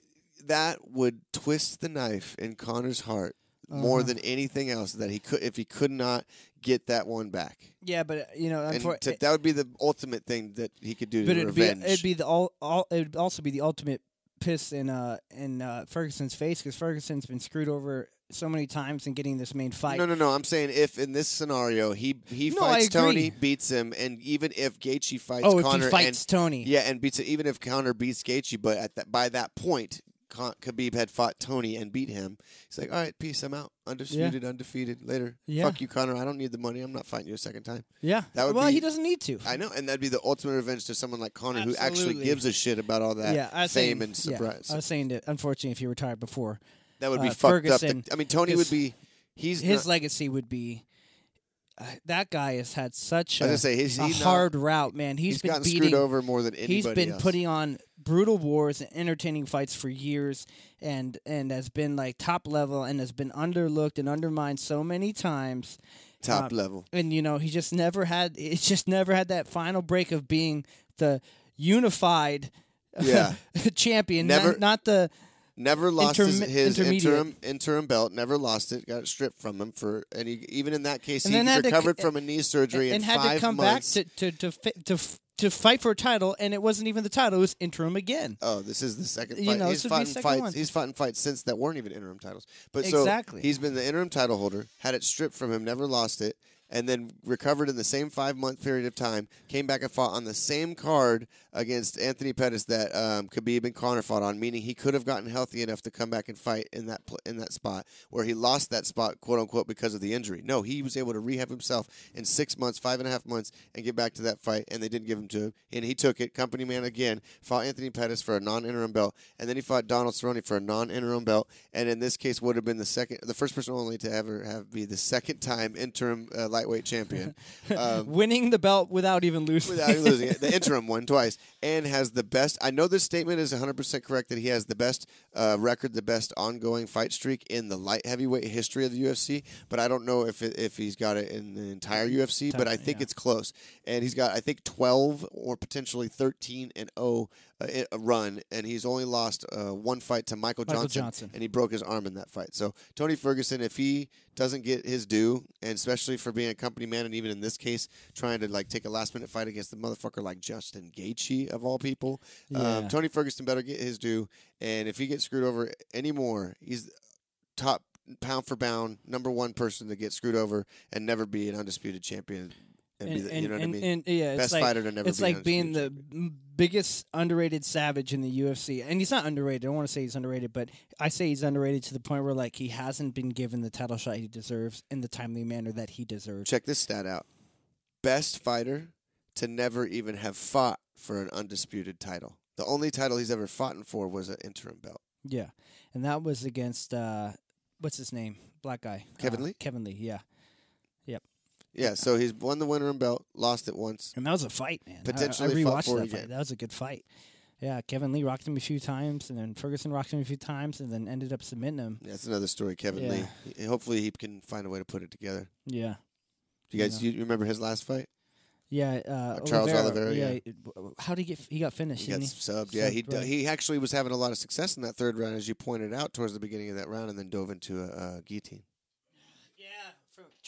that would twist the knife in Conor's heart more Uh-huh. than anything else. That he could, if he could not get that one back, yeah but uh, you know and to, that would be the ultimate thing that he could do to but it'd be it'd be the all, all it'd also be the ultimate piss in uh in uh, Ferguson's face because Ferguson's been screwed over so many times in getting this main fight. No, no, no. I'm saying if in this scenario he he No, fights. Tony, beats him, and even if Gaethje fights oh, Conor, if he fights and Tony, yeah, and beats even if Conor beats Gaethje, but at that by that point, Khabib had fought Tony and beat him. He's like, all right, peace, I'm out, undisputed, undefeated. Later, Yeah. fuck you, Conor. I don't need the money. I'm not fighting you a second time. yeah. That would well, be- he doesn't need to. I know, and that'd be the ultimate revenge to someone like Conor, who actually gives a shit about all that yeah, fame saying, and yeah, surprise. I was saying that unfortunately, if he retired before, that would be uh, fucked Ferguson up. The- I mean, Tony would be. He's his not, legacy would be. That guy has had such a, say, a not- hard route, man. he's he's been beating screwed over more than anybody he's been else. putting on brutal wars and entertaining fights for years and and has been like top level and has been underlooked and undermined so many times top uh, level. and you know he just never had it's just never had that final break of being the unified Yeah. champion Never- not, not the Never lost his, Intermi- his interim interim belt. Never lost it. Got it stripped from him for, and he, even in that case, And he had to recovered from a knee surgery and in had five to come months. back to to to to to fight for a title and it wasn't even the title it was interim again Oh, this is the second You fight. know, he's fought in second fights. one. He's fought in fights since that weren't even interim titles. But so Exactly. he's been the interim title holder. Had it stripped from him. Never lost it. and then recovered in the same five month period of time. Came back and fought on the same card against Anthony Pettis that um, Khabib and Connor fought on, meaning he could have gotten healthy enough to come back and fight in that pl- in that spot where he lost that spot, quote unquote, because of the injury. No, he was able to rehab himself in six months, five and a half months, and get back to that fight, and they didn't give him to him, and he took it. Company man again fought Anthony Pettis for a non-interim belt, and then he fought Donald Cerrone for a non-interim belt, and in this case would have been the second, the first person only to ever have be the second time interim uh, lightweight champion. Um, Winning the belt without even losing. without even losing it. The interim one twice, and has the best. I know this statement is 100 percent correct that he has the best uh, record, the best ongoing fight streak in the light heavyweight history of the UFC. But I don't know if it, if he's got it in the entire UFC. But I think yeah. it's close, and he's got I think 12 or potentially 13 and 0 uh, run, and he's only lost uh, one fight to Michael, Michael Johnson, Johnson. and he broke his arm in that fight. So Tony Ferguson, if he doesn't get his due, and especially for being a company man, and even in this case, trying to like take a last minute fight against the motherfucker like Justin Gaethje of all people, Yeah. um, Tony Ferguson better get his due. And if he gets screwed over anymore, he's top pound for pound number one person to get screwed over and never be an undisputed champion. And, be the, you know what and, I mean? and, yeah, it's Best like, fighter to never It's be like being the m- biggest underrated savage in the UFC, and he's not underrated. I don't want to say he's underrated, but I say he's underrated to the point where like he hasn't been given the title shot he deserves in the timely manner that he deserves. Check this stat out. Best fighter to never even have fought for an undisputed title. The only title he's ever fought for was an interim belt. Yeah, and that was against uh, what's his name, black guy, Kevin Uh, Lee? Kevin Lee, yeah, Yeah, so he's won the interim belt, lost it once. and that was a fight, man. I- Potentially I, fought rewatched for it that again. fight. That was a good fight. Yeah, Kevin Lee rocked him a few times, and then Ferguson rocked him a few times, and then ended up submitting him. That's another story, Kevin Yeah. Lee. He- Hopefully he can find a way to put it together. Yeah. Do you guys Yeah. you remember his last fight? Yeah, uh, Charles Oliveira, Yeah, yeah. how did he get? He got finished. He got he? subbed. Yeah, he right. he actually was having a lot of success in that third round, as you pointed out towards the beginning of that round, and then dove into a, a guillotine.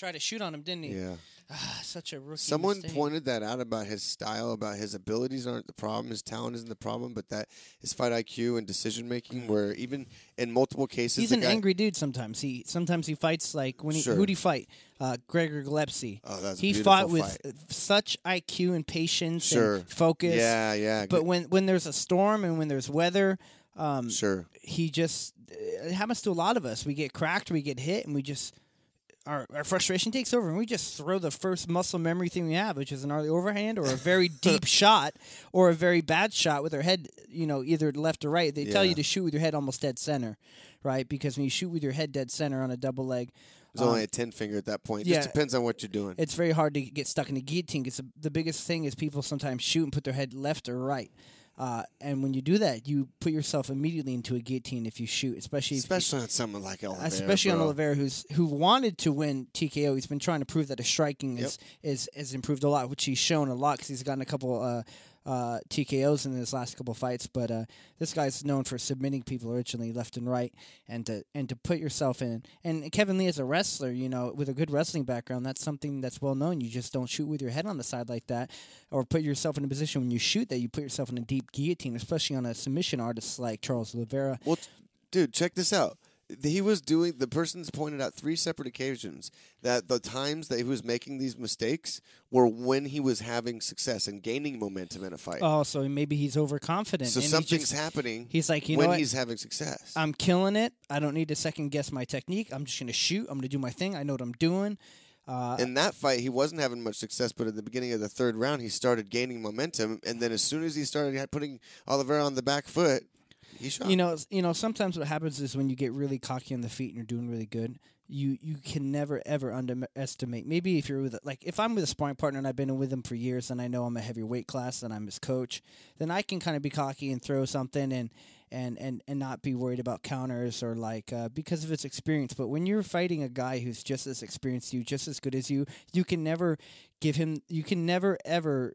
Tried to shoot on him, didn't he? Yeah. Ah, such a rookie. Someone mistake. pointed that out about his style, about his abilities aren't the problem, his talent isn't the problem, but that his fight IQ and decision making, where even in multiple cases, He's an guy, angry dude. Sometimes he sometimes he fights like when he Sure. who'd he fight? Uh, Gregor Gillespie. Oh, that's a he fought with fight. such IQ and patience Sure. and focus. Yeah, yeah, But when when there's a storm and when there's weather, um, sure. he just it happens to a lot of us. We get cracked, we get hit, and we just our, our frustration takes over, and we just throw the first muscle memory thing we have, which is an early overhand or a very deep shot or a very bad shot with our head, you know, either left or right. They tell you to shoot with your head almost dead center, right? Because when you shoot with your head dead center on a double leg, There's only um, a ten finger at that point. It yeah. just depends on what you're doing. it's very hard to get stuck in a guillotine. Because the biggest thing is people sometimes shoot and put their head left or right. Uh, and when you do that, you put yourself immediately into a guillotine if you shoot, especially if, Especially on someone like Oliveira, especially on bro. Oliveira, who's who wanted to win TKO. He's been trying to prove that his striking is is has improved a lot, which he's shown a lot because he's gotten a couple uh, uh, TKOs in his last couple fights. But uh, this guy's known for submitting people originally left and right, and to and to put yourself in. And Kevin Lee is a wrestler, you know, with a good wrestling background. That's something that's well known. You just don't shoot with your head on the side like that, or put yourself in a position when you shoot that you put yourself in a deep guillotine, especially on a submission artist like Charles Oliveira. Well, t- dude, check this out. He was doing. The person's pointed out three separate occasions that the times that he was making these mistakes were when he was having success and gaining momentum in a fight. Oh, so maybe he's overconfident. so something's just- happening. He's like, you know when he's having success. I'm killing it. I don't need to second guess my technique. I'm just gonna shoot. I'm gonna do my thing. I know what I'm doing. Uh, in that fight, he wasn't having much success, but at the beginning of the third round, he started gaining momentum, and then as soon as he started putting Oliveira on the back foot. You know, you know. Sometimes what happens is when you get really cocky on the feet and you're doing really good, you you can never ever underestimate. Maybe if you're with like if I'm with a sparring partner and I've been with him for years and I know I'm a heavy weight class and I'm his coach, then I can kind of be cocky and throw something and. And, and, and not be worried about counters or like uh, because of his experience. But when you're fighting a guy who's just as experienced as you, just as good as you, you can never give him. You can never ever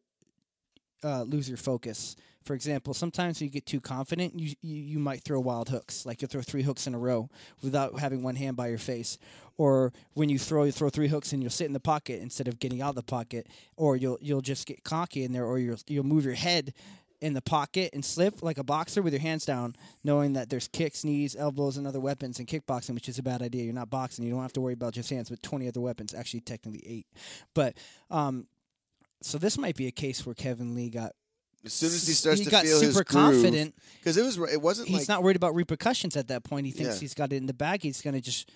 uh, lose your focus. For example, sometimes you get too confident, you, you you might throw wild hooks. Like you'll throw three hooks in a row without having one hand by your face. Or when you throw you throw three hooks and you'll sit in the pocket instead of getting out of the pocket. Or you'll you'll just get cocky in there, or you'll you'll move your head in the pocket and slip like a boxer with your hands down, knowing that there's kicks, knees, elbows, and other weapons in kickboxing, which is a bad idea. You're not boxing. You don't have to worry about just hands but 20 other weapons. Actually, technically eight. But um, so this might be a case where Kevin Lee got As soon as he starts he to got feel his super confident. because it was it wasn't He's like not worried about repercussions at that point. He thinks Yeah. he's got it in the bag. He's gonna just,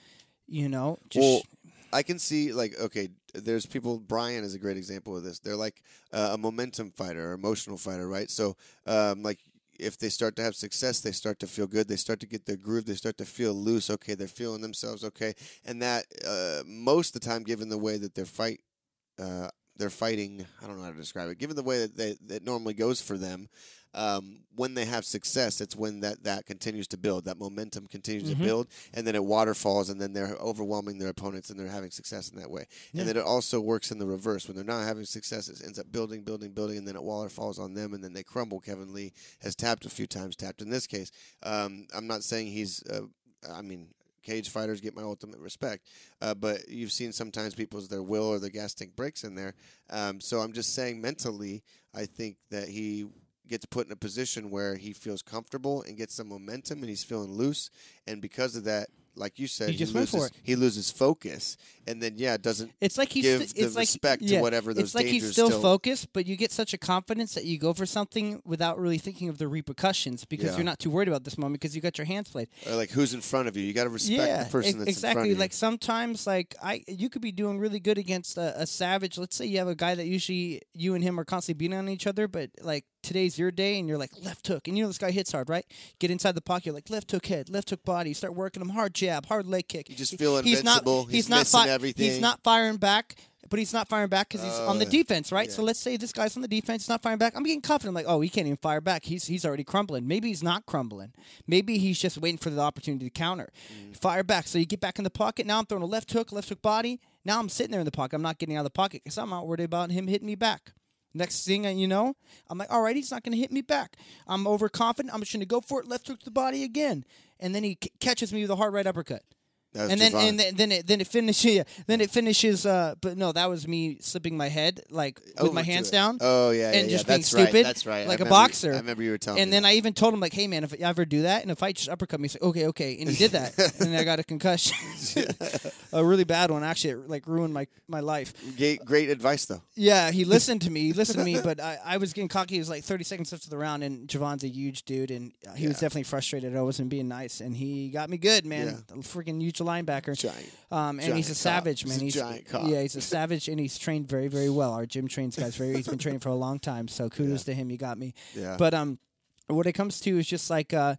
you know, just well. I can see like okay, there's people. Brian is a great example of this. They're like uh, a momentum fighter or emotional fighter, right? So um, like if they start to have success, they start to feel good. They start to get their groove. They start to feel loose. Okay, they're feeling themselves. Okay, and that uh, most of the time, given the way that their fight, uh, they're fighting. I don't know how to describe it. Given the way that they, that normally goes for them, um, when they have success, it's when that that continues to build. That momentum continues Mhm. to build, and then it waterfalls, and then they're overwhelming their opponents, and they're having success in that way. Yeah. And then it also works in the reverse when they're not having success. It ends up building, building, building, and then it waterfalls on them, and then they crumble. Kevin Lee has tapped a few times, tapped in this case. Um, I'm not saying he's. Uh, I mean, cage fighters get my ultimate respect, uh, but you've seen sometimes people's their will or their gas tank breaks in there. Um, so I'm just saying, mentally, I think that he gets put in a position where he feels comfortable and gets some momentum, and he's feeling loose, and because of that. Like you said, He just went loses for it. he loses focus, and then yeah, doesn't It's like he's give st- the it's like respect yeah, to whatever those It's like he's still, still focused, but you get such a confidence that you go for something without really thinking of the repercussions because Yeah. you're not too worried about this moment because you got your hands played. or like who's in front of you. You got to respect yeah, the person e- that's exactly. in front of you. Exactly. Like sometimes, like I, you could be doing really good against a, a savage. Let's say you have a guy that usually you and him are constantly beating on each other, but like today's your day, and you're like left hook, and you know this guy hits hard, right? Get inside the pocket, you're like left hook head, left hook body. You start working him hard jab, hard leg kick. You just feel he's not, invincible. He's, He's not missing He's not firing back. But he's not firing back because he's on the Oh, defense, right? yeah. So let's say this guy's on the defense, he's not firing back. I'm getting confident. I'm like, oh, he can't even fire back. He's he's already crumbling. Maybe he's not crumbling. Maybe he's just waiting for the opportunity to counter. Mm. Fire back. So you get back in the pocket. Now I'm throwing a left hook, left hook body. Now I'm sitting there in the pocket. I'm not getting out of the pocket because I'm not worried about him hitting me back. Next thing you know, I'm like, all right, he's not going to hit me back. I'm overconfident. I'm just going to go for it. Left hook to the body again, and then he c- catches me with a hard right uppercut That was and then Javon. and then, then it then it finishes yeah, then it finishes uh but no that was me slipping my head like with Over my to hands it. down Oh yeah, and yeah, just yeah. being that's right. stupid, That's right. I like a remember you- boxer. I remember you were telling and me. then. I even told him like hey man if you ever do that and if I just uppercut me he's like okay okay and he did that and I got a concussion a really bad one actually it like ruined my my life Great, great advice though. yeah he listened to me he listened to me but I, I was getting cocky it was like 30 seconds left of the round and Javon's a huge dude and uh, he was definitely frustrated I wasn't being nice and he got me good man Yeah. a freaking huge linebacker Giant. um, and he's Giant a cop. savage, He's man. a He's giant cop. yeah, he's a savage, and he's trained very, very well. Our gym trains guys very. He's been training for a long time, so kudos to him. You got me. Yeah. But um, what it comes to is just like uh,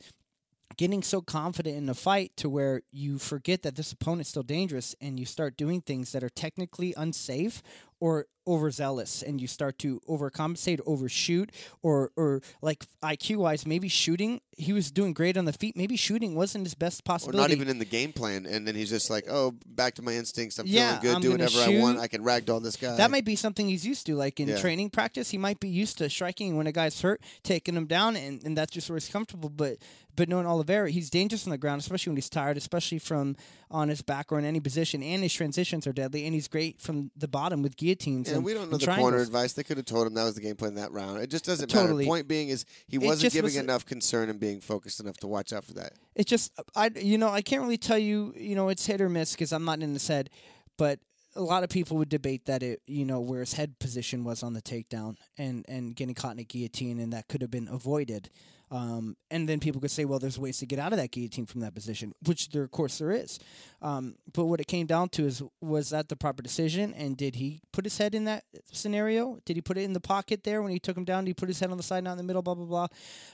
getting so confident in the fight to where you forget that this opponent's still dangerous, and you start doing things that are technically unsafe or overzealous, and you start to overcompensate, overshoot, or or like IQ wise, maybe shooting. He was doing great on the feet. Maybe shooting wasn't his best or possibility. not even in the game plan, and then he's just like, "Oh, back to my instincts. I'm Yeah, feeling good. I'm do whatever I want. I can ragdoll this guy." That might be something he's used to. Like in Yeah. training practice, he might be used to striking when a guy's hurt, taking him down, and, and that's just where he's comfortable. But but knowing Oliveira, he's dangerous on the ground, especially when he's tired, especially from on his back or in any position. And his transitions are deadly, and he's great from the bottom with guillotines. Yeah, and, we don't know the triangles. corner advice. They could have told him that was the game plan that round. It just doesn't Totally. matter. Point being is he It wasn't giving was- enough concern and being focused enough to watch out for that. It's just I you know I can't really tell you you know it's hit or miss because I'm not in his head, but a lot of people would debate that it you know where his head position was on the takedown and and getting caught in a guillotine and that could have been avoided. Um, and then people could say, well, there's ways to get out of that guillotine from that position, which there, of course, there is. Um, but what it came down to is, was that the proper decision? And did he put his head in that scenario? Did he put it in the pocket there when he took him down? Did he put his head on the side, not in the middle? Blah blah blah.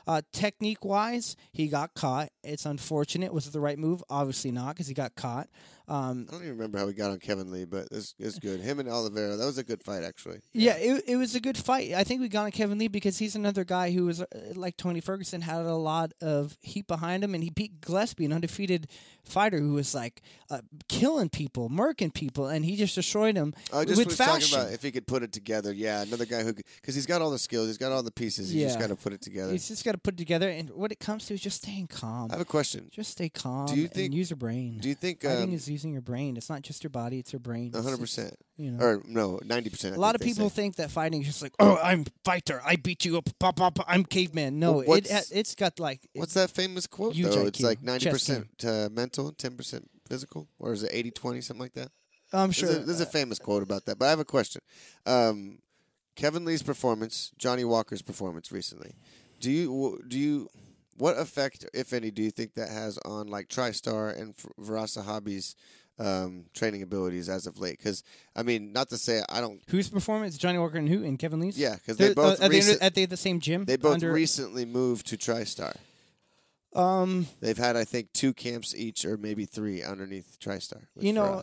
Uh, technique wise, he got caught. It's unfortunate. Was it the right move? Obviously not, because he got caught. Um, I don't even remember how we got on Kevin Lee, but it's, it's good. Him and Oliveira, that was a good fight, actually. Yeah, it, it was a good fight. I think we got on Kevin Lee because he's another guy who was uh, like Tony Ferguson had a lot of heat behind him, and he beat Gillespie, an undefeated fighter who was like uh, killing people, murking people, and he just destroyed him I just with was fashion. talking about if he could put it together. Yeah, another guy who, because he's got all the skills, he's got all the pieces. He's just got to put it together. He's just got to put it together, and what it comes to is just staying calm. I have a question. Just stay calm do you and think- use your brain. Do you think? Um, is using your brain. It's not just your body; it's your brain. hundred percent. You know, or no, ninety percent. a lot of people think that fighting is just like, oh, I'm fighter, I beat you up, pop, pop, I'm caveman. No, Well, it it's got like What's that famous quote though? It's like ninety percent uh, mental, ten percent physical, or is it 80-20, something like that? I'm sure. There's, a, there's a famous quote about that. But I have a question. Um, Kevin Lee's performance, Johnny Walker's performance recently. Do you do you what effect, if any, do you think that has on like TriStar and Firas Zahabi um, training abilities as of late? Because I mean, not to say I don't. Whose performance? Johnny Walker and who? And Kevin Lee's? Yeah, because they both uh, are they recent- at the, same gym? they both under, recently moved to TriStar. Um, They've had, I think, two camps each, or maybe three underneath TriStar. You know.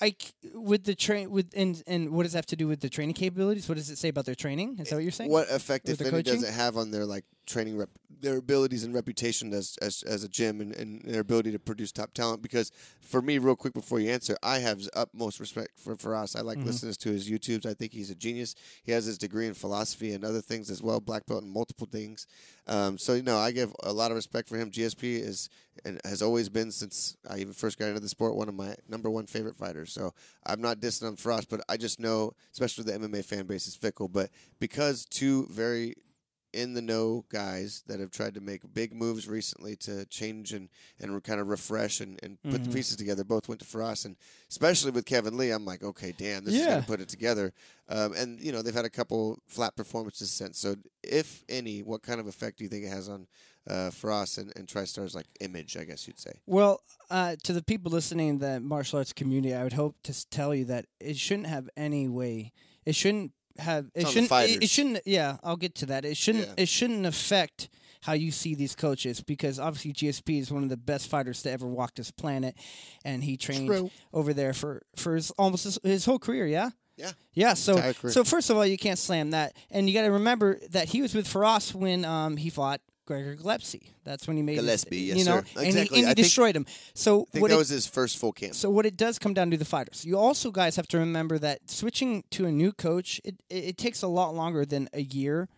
I with the train with and and what does that have to do with the training capabilities? What does it say about their training? Is that what you're saying? What effect, if any, does it have on their like training rep, their abilities and reputation as as, as a gym and, and their ability to produce top talent? Because for me, real quick before you answer, I have utmost respect for us. I like Mhm. listening to his YouTubes. I think he's a genius. He has his degree in philosophy and other things as well, black belt in multiple things. Um, so you know, I give a lot of respect for him. GSP is and has always been since I even first got into the sport one of my number one favorite fighters. So I'm not dissing on Firas, but I just know, especially the MMA fan base is fickle. But because two very in the know guys that have tried to make big moves recently to change and, and kind of refresh and, and put the Mhm. pieces together. Both went to Firas, and especially with Kevin Lee, I'm like, okay, damn, this is going to put it together. Um, and you know, they've had a couple flat performances since. So, if any, what kind of effect do you think it has on uh, Firas and, and TriStar's like image? I guess you'd say. Well, uh, to the people listening in the martial arts community, I would hope to tell you that it shouldn't have any way. It shouldn't have. It It's on the shouldn't. It, it shouldn't. Yeah, I'll get to that. It shouldn't. Yeah. It shouldn't affect how you see these coaches because obviously GSP is one of the best fighters to ever walk this planet, and he trained True. over there for for his almost his, his whole career. Yeah. Yeah. Yeah. So so first of all, you can't slam that, and you got to remember that he was with Firas when um, he fought. Gregor Gillespie. That's when he made his- Gillespie, yes, you know, sir. and he, Exactly. and he I think- destroyed him. So I think what that it, was his first full camp. so what it does come down to the fighters. You also guys have to remember that switching to a new coach, it, it, it takes a lot longer than a year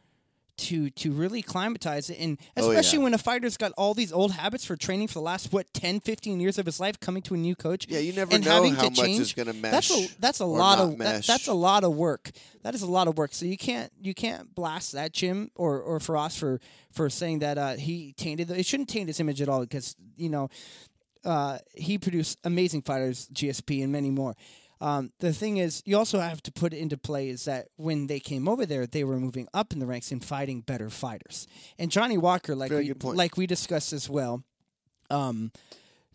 to to really climatize it and Oh, especially yeah. when a fighter's got all these old habits for training for the last what 10 15 years of his life coming to a new coach yeah, you never and know having how to much change, is going to mesh. that's a that's a lot of that, that's a lot of work. That is a lot of work. So you can't you can't blast that gym or or Firas for for saying that uh, he tainted. The, it shouldn't taint his image at all because you know uh, he produced amazing fighters, GSP and many more. Um, the thing is, you also have to put it into play is that when they came over there, they were moving up in the ranks and fighting better fighters. And Johnny Walker, like Very we, like we discussed as well, um,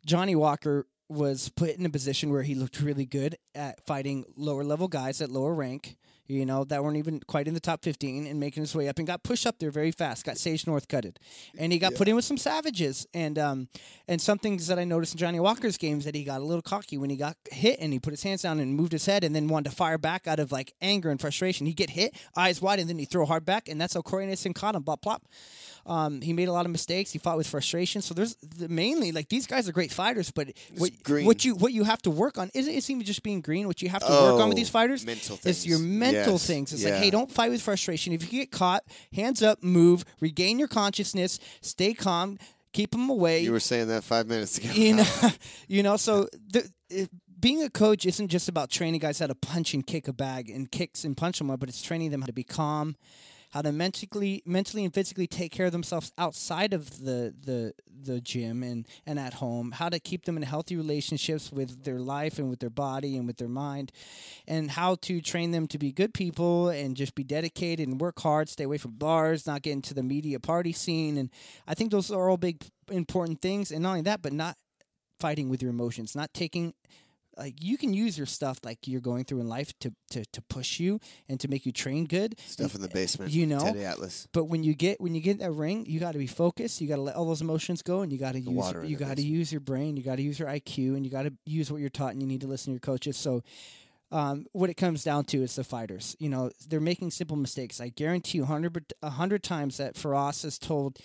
Johnny Walker was put in a position where he looked really good at fighting lower level guys at lower rank, you know, that weren't even quite in the top 15 and making his way up and got pushed up there very fast, got Sage Northcutted. And he got put in with some savages. And um, and some things that I noticed in Johnny Walker's games that he got a little cocky when he got hit and he put his hands down and moved his head and then wanted to fire back out of like anger and frustration. He'd get hit, eyes wide, and then he'd throw hard back. And that's how Corey Anderson caught him, bop, plop. Um, he made a lot of mistakes. He fought with frustration. So there's the, mainly like these guys are great fighters, but what, green. what you what you have to work on isn't it's even just being green. What you have to work on with Oh, these fighters mental is your mental Yes. things. It's Yeah. like, hey, don't fight with frustration. If you get caught, hands up, move, regain your consciousness, stay calm, keep them away You were saying that five minutes ago. you know, you know. So the, it, being a coach isn't just about training guys how to punch and kick a bag and kicks and punch them, but it's training them how to be calm, how to mentally, mentally and physically take care of themselves outside of the the the gym and and at home. How to keep them in healthy relationships with their life and with their body and with their mind, and how to train them to be good people and just be dedicated and work hard, stay away from bars, not get into the media party scene. And I think those are all big important things. And not only that, but not fighting with your emotions, not taking like you can use your stuff like you're going through in life to to, to push you and to make you train good. Stuff in the basement. You know? Teddy Atlas. But when you get when you get that ring, you got to be focused. You got to let all those emotions go, and you got to use you got to use your brain. You got to use your IQ, and you got to use what you're taught. And you need to listen to your coaches. So. Um, what it comes down to is the fighters. You know, they're making simple mistakes. I guarantee you, 100, a 100 times that Firas has told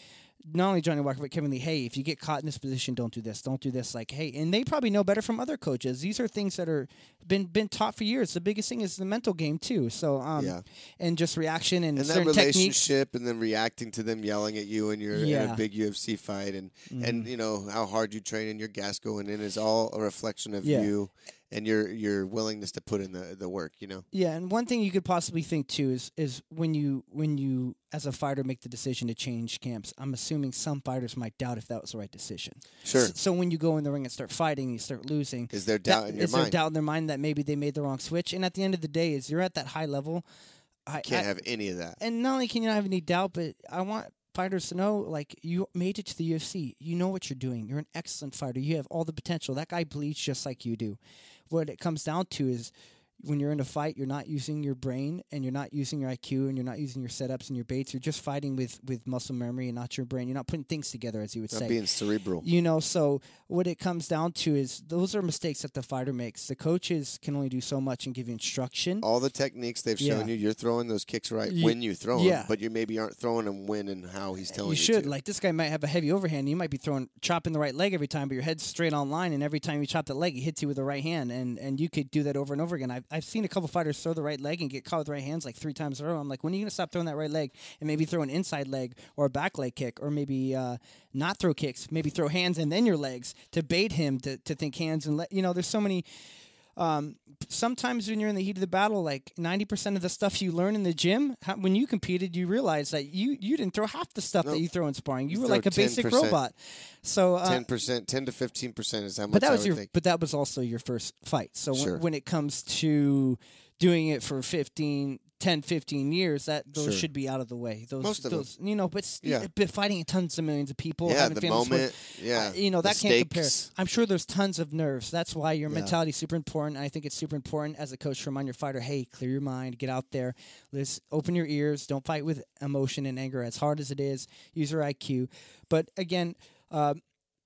not only Johnny Walker but Kevin Lee, hey, if you get caught in this position, don't do this, don't do this. Like, hey, and they probably know better from other coaches. These are things that are been been taught for years. The biggest thing is the mental game too. So, um, Yeah. and just reaction and, and that certain techniques. relationship and then reacting to them yelling at you and you're in a big UFC fight and Mm-hmm. and you know how hard you train and your gas going in is all a reflection of Yeah. you and your your willingness to put in the the work. You know. Yeah, and one thing you could possibly think too is is when you when you as a fighter make the decision to change camps. I'm assuming some fighters might doubt if that was the right decision. Sure. S- So when you go in the ring and start fighting, you start losing. Is there doubt that- in your mind? is there doubt in their mind that maybe they made the wrong switch? And at the end of the day, is you're at that high level. I Can't I- have any of that. and not only can you not have any doubt, but I want fighters to know like you made it to the UFC. You know what you're doing. You're an excellent fighter. You have all the potential. That guy bleeds just like you do. What it comes down to is when you're in a fight, you're not using your brain and you're not using your IQ and you're not using your setups and your baits. You're just fighting with with muscle memory and not your brain. You're not putting things together, as you would Not say. being cerebral. You know, so what it comes down to is those are mistakes that the fighter makes. The coaches can only do so much and give you instruction. All the techniques they've shown Yeah. you, you're throwing those kicks right Ye- when you throw them, yeah. but you maybe aren't throwing them when and how he's telling you you, should to. like this guy might have a heavy overhand. You might be throwing chopping the right leg every time, but your head's straight on line, and every time you chop that leg, he hits you with the right hand, and and you could do that over and over again. I've I've seen a couple fighters throw the right leg and get caught with right hands like three times in a row. I'm like, when are you gonna stop throwing that right leg and maybe throw an inside leg or a back leg kick, or maybe uh, not throw kicks, maybe throw hands and then your legs to bait him to to think hands and let you know. There's so many um, sometimes when you're in the heat of the battle, like 90% of the stuff you learn in the gym, how, when you competed, you realize that you, you didn't throw half the stuff Nope. that you throw in sparring. You, You were like a basic 10%. robot. So, uh, ten percent, ten to fifteen percent is how much but that was your, think. but that was also your first fight. So Sure. when, when it comes to doing it for 15, 10, 15 years, that those Sure. should be out of the way. Those, Most of 'em. those, you know, but, s- Yeah. but fighting tons of millions of people, yeah, having the families with- moment. Yeah, uh, you know the that can't compare. stakes. I'm sure there's tons of nerves. That's why your Yeah. mentality is super important. I think it's super important as a coach to remind your fighter, "Hey, clear your mind, get out there, let's open your ears. Don't fight with emotion and anger as hard as it is. Use your IQ." But again, uh,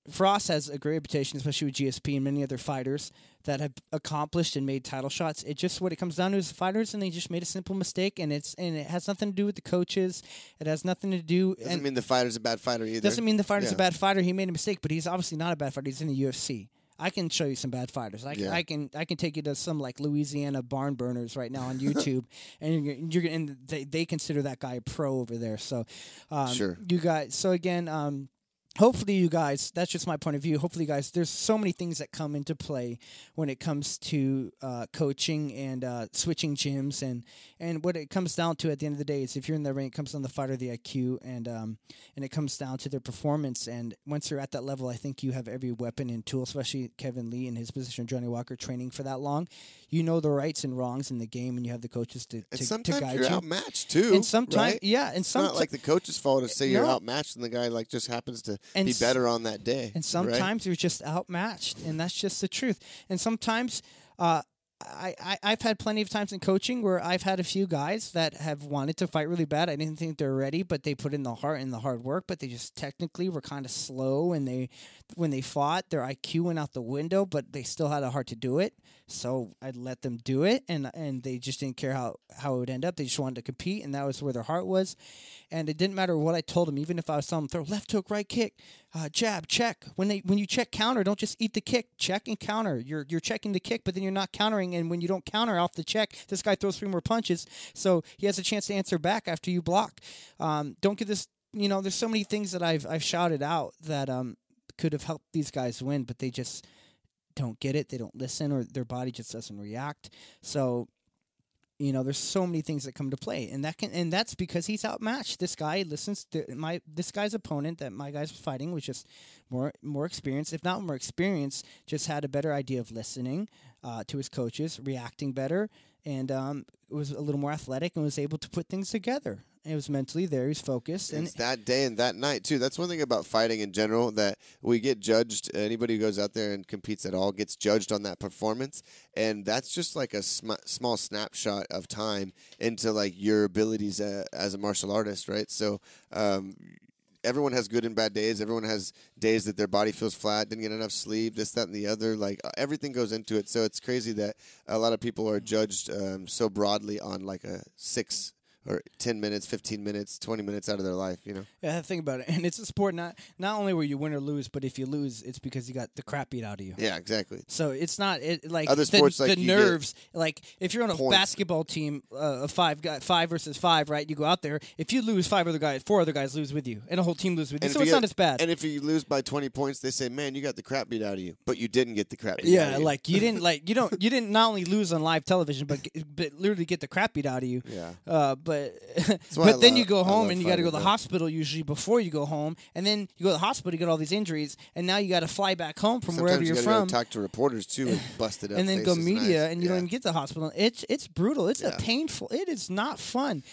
Firas has a great reputation, especially with GSP and many other fighters that have accomplished and made title shots. It just what it comes down to is the fighters, and they just made a simple mistake, and it's and it has nothing to do with the coaches. It has nothing to do. Doesn't and mean the fighter's a bad fighter either. doesn't mean the fighter's a bad fighter. He made a mistake, but he's obviously not a bad fighter. He's in the UFC. I can show you some bad fighters. I can, Yeah. I can, I can take you to some like Louisiana barn burners right now on YouTube, and you're, you're and they, they consider that guy a pro over there. So, um, Sure. you guys. So again, um, hopefully you guys. That's just my point of view. Hopefully, you guys. There's so many things that come into play when it comes to uh, coaching and uh, switching gyms, and and what it comes down to at the end of the day is if you're in the ring, it comes down to the fighter, the IQ, and um, and it comes down to their performance. And once you're at that level, I think you have every weapon and tool, especially Kevin Lee in his position, Johnny Walker, training for that long. You know the rights and wrongs in the game, and you have the coaches to, to, to sometimes guide you're you. outmatched too. and sometimes, right? yeah, and It's not like the coach's fault to say you're outmatched and the guy like just happens to And be better on that day. and right? sometimes you're just outmatched, and that's just the truth. And sometimes, uh, I, I I've had plenty of times in coaching where I've had a few guys that have wanted to fight really bad. I didn't think they're ready, but they put in the heart and the hard work. But they just technically were kind of slow, and they when they fought, their IQ went out the window, but they still had a heart to do it. So I let them do it, and and they just didn't care how how it would end up. They just wanted to compete, and that was where their heart was. And it didn't matter what I told them, even if I was telling them throw left hook, right kick, uh, jab, check. When they when you check counter, don't just eat the kick. Check and counter. You're you're checking the kick, but then you're not countering. And when you don't counter off the check, this guy throws three more punches, so he has a chance to answer back after you block. Um, don't give this. You know, there's so many things that I've I've shouted out that um could have helped these guys win, but they just don't get it. They don't listen, or their body just doesn't react. So you know there's so many things that come to play and that can and that's because he's outmatched. This guy listens to my this guy's opponent that my guys fighting was just more more experienced if not more experienced just had a better idea of listening uh, to his coaches reacting better and um, was a little more athletic and was able to put things together it was mentally there he's focused and it's that day and that night too. That's one thing about fighting in general that we get judged. Anybody who goes out there and competes at all gets judged on that performance, and that's just like a sm- small snapshot of time into like your abilities uh, as a martial artist, right? So. Um, Everyone has good and bad days. Everyone has days that their body feels flat, didn't get enough sleep, this, that, and the other. Like uh, everything goes into it. So it's crazy that a lot of people are judged um, so broadly on like a six or ten minutes, fifteen minutes, twenty minutes out of their life. You know. Yeah, think about it. And it's a sport not not only where you win or lose, but if you lose, it's because you got the crap beat out of you. Yeah, exactly. So it's not it like Other the, sports, like, the nerves. Like if you're on a points. basketball team, uh, of five guy, five versus five, right? You go out there. If you lose, five other guys, four other guys lose with you, and a whole team lose with you. And So it's you not get- as bad. And if you lose by twenty points, they say, "Man, you got the crap beat out of you," but you didn't get the crap beat out yeah, of you. like you didn't like you don't you didn't not only lose on live television, but but literally get the crap beat out of you. yeah. Uh, but I but then love- you go home and you got to go to the hospital usually before you go home, and then you go to the hospital, you get all these injuries, and now you got to fly back home from Sometimes wherever you you're gotta from, go talk to reporters too and bust it up, and then go media, eyes. and you yeah. don't even get to the hospital. It's it's brutal. It's Yeah. a painful. It is not fun.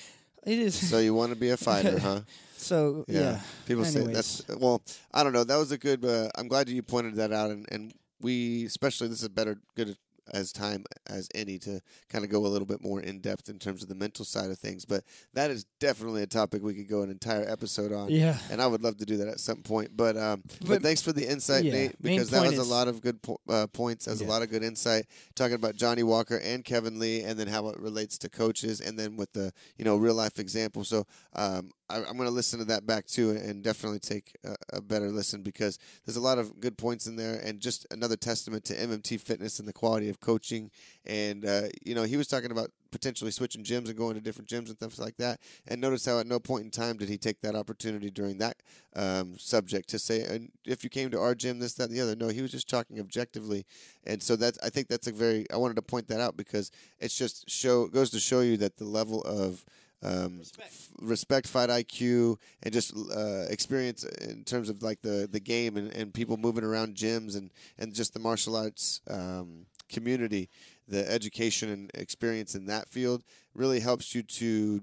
It is So you want to be a fighter, huh? so yeah. People say that's well. I don't know. That was a good. Uh, I'm glad you pointed that out, and, and we especially this is better good as time as any to kind of go a little bit more in depth in terms of the mental side of things. But that is definitely a topic we could go an entire episode on. Yeah. And I would love to do that at some point. But um, but, But- thanks for the insight, yeah, Nate, because that was a lot of good po- uh, points. That was Yeah. a lot of good insight talking about Johnny Walker and Kevin Lee, and then how it relates to coaches, and then with the you know real life example. So um, I, I'm going to listen to that back too, and definitely take a, a better listen because there's a lot of good points in there, and just another testament to MMT Fitness and the quality of coaching. And uh, you know, he was talking about potentially switching gyms and going to different gyms and stuff like that. And notice how at no point in time did he take that opportunity during that um, subject to say, and if you came to our gym, this, that, and the other. No, he was just talking objectively. And so that's, I think that's a very, I wanted to point that out because it's just show, goes to show you that the level of, um, f- respect, fight IQ, and just uh, experience in terms of like the, the game and, and people moving around gyms and, and just the martial arts um, community, the education and experience in that field really helps you to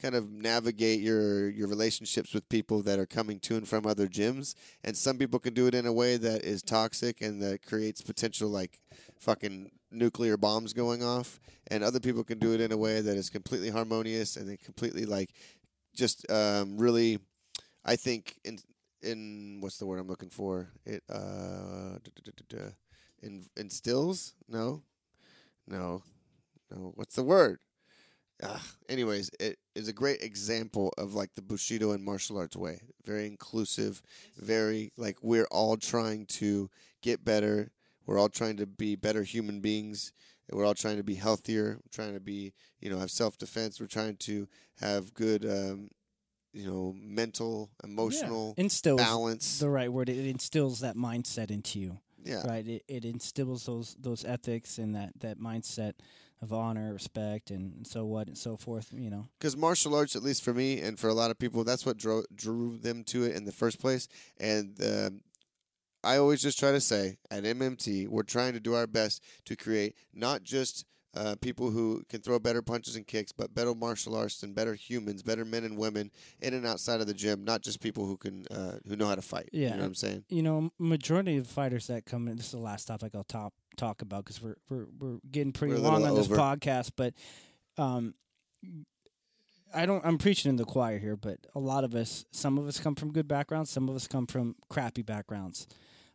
kind of navigate your your relationships with people that are coming to and from other gyms and some people can do it in a way that is toxic and that creates potential like fucking nuclear bombs going off and other people can do it in a way that is completely harmonious and they completely like just um, really i think in in what's the word i'm looking for? It uh in, instills? No? No. No. What's the word? Anyways, it is a great example of like the Bushido and martial arts way. Very inclusive, very like we're all trying to get better. We're all trying to be better human beings. We're all trying to be healthier. We're trying to be, you know, have self defense. We're trying to have good, um, you know, mental, emotional instills balance. the right word. It instills that mindset into you. yeah, right it, it instills those those ethics and that that mindset of honor respect and so what and so forth you know because martial arts, at least for me and for a lot of people, that's what drew drew them to it in the first place. And um, I always just try to say at MMT, we're trying to do our best to create not just uh, people who can throw better punches and kicks, but better martial artists and better humans, better men and women in and outside of the gym. Not just people who can uh, who know how to fight. you Yeah. know what I'm saying. you know majority of fighters that come in this is the last topic i'll top talk about because we're, we're we're getting pretty We're long on this podcast but um i don't i'm preaching in the choir here but a lot of us some of us come from good backgrounds some of us come from crappy backgrounds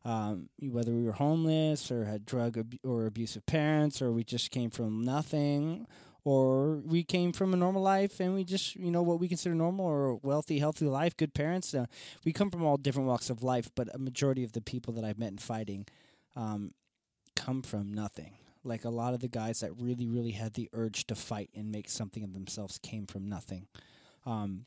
um, whether we were homeless or had drug ab- or abusive parents or we just came from nothing or we came from a normal life and we just you know what we consider normal or wealthy healthy life good parents uh, we come from all different walks of life but a majority of the people that i've met in fighting um, come from nothing. Like a lot of the guys that really really had the urge to fight and make something of themselves came from nothing. Um,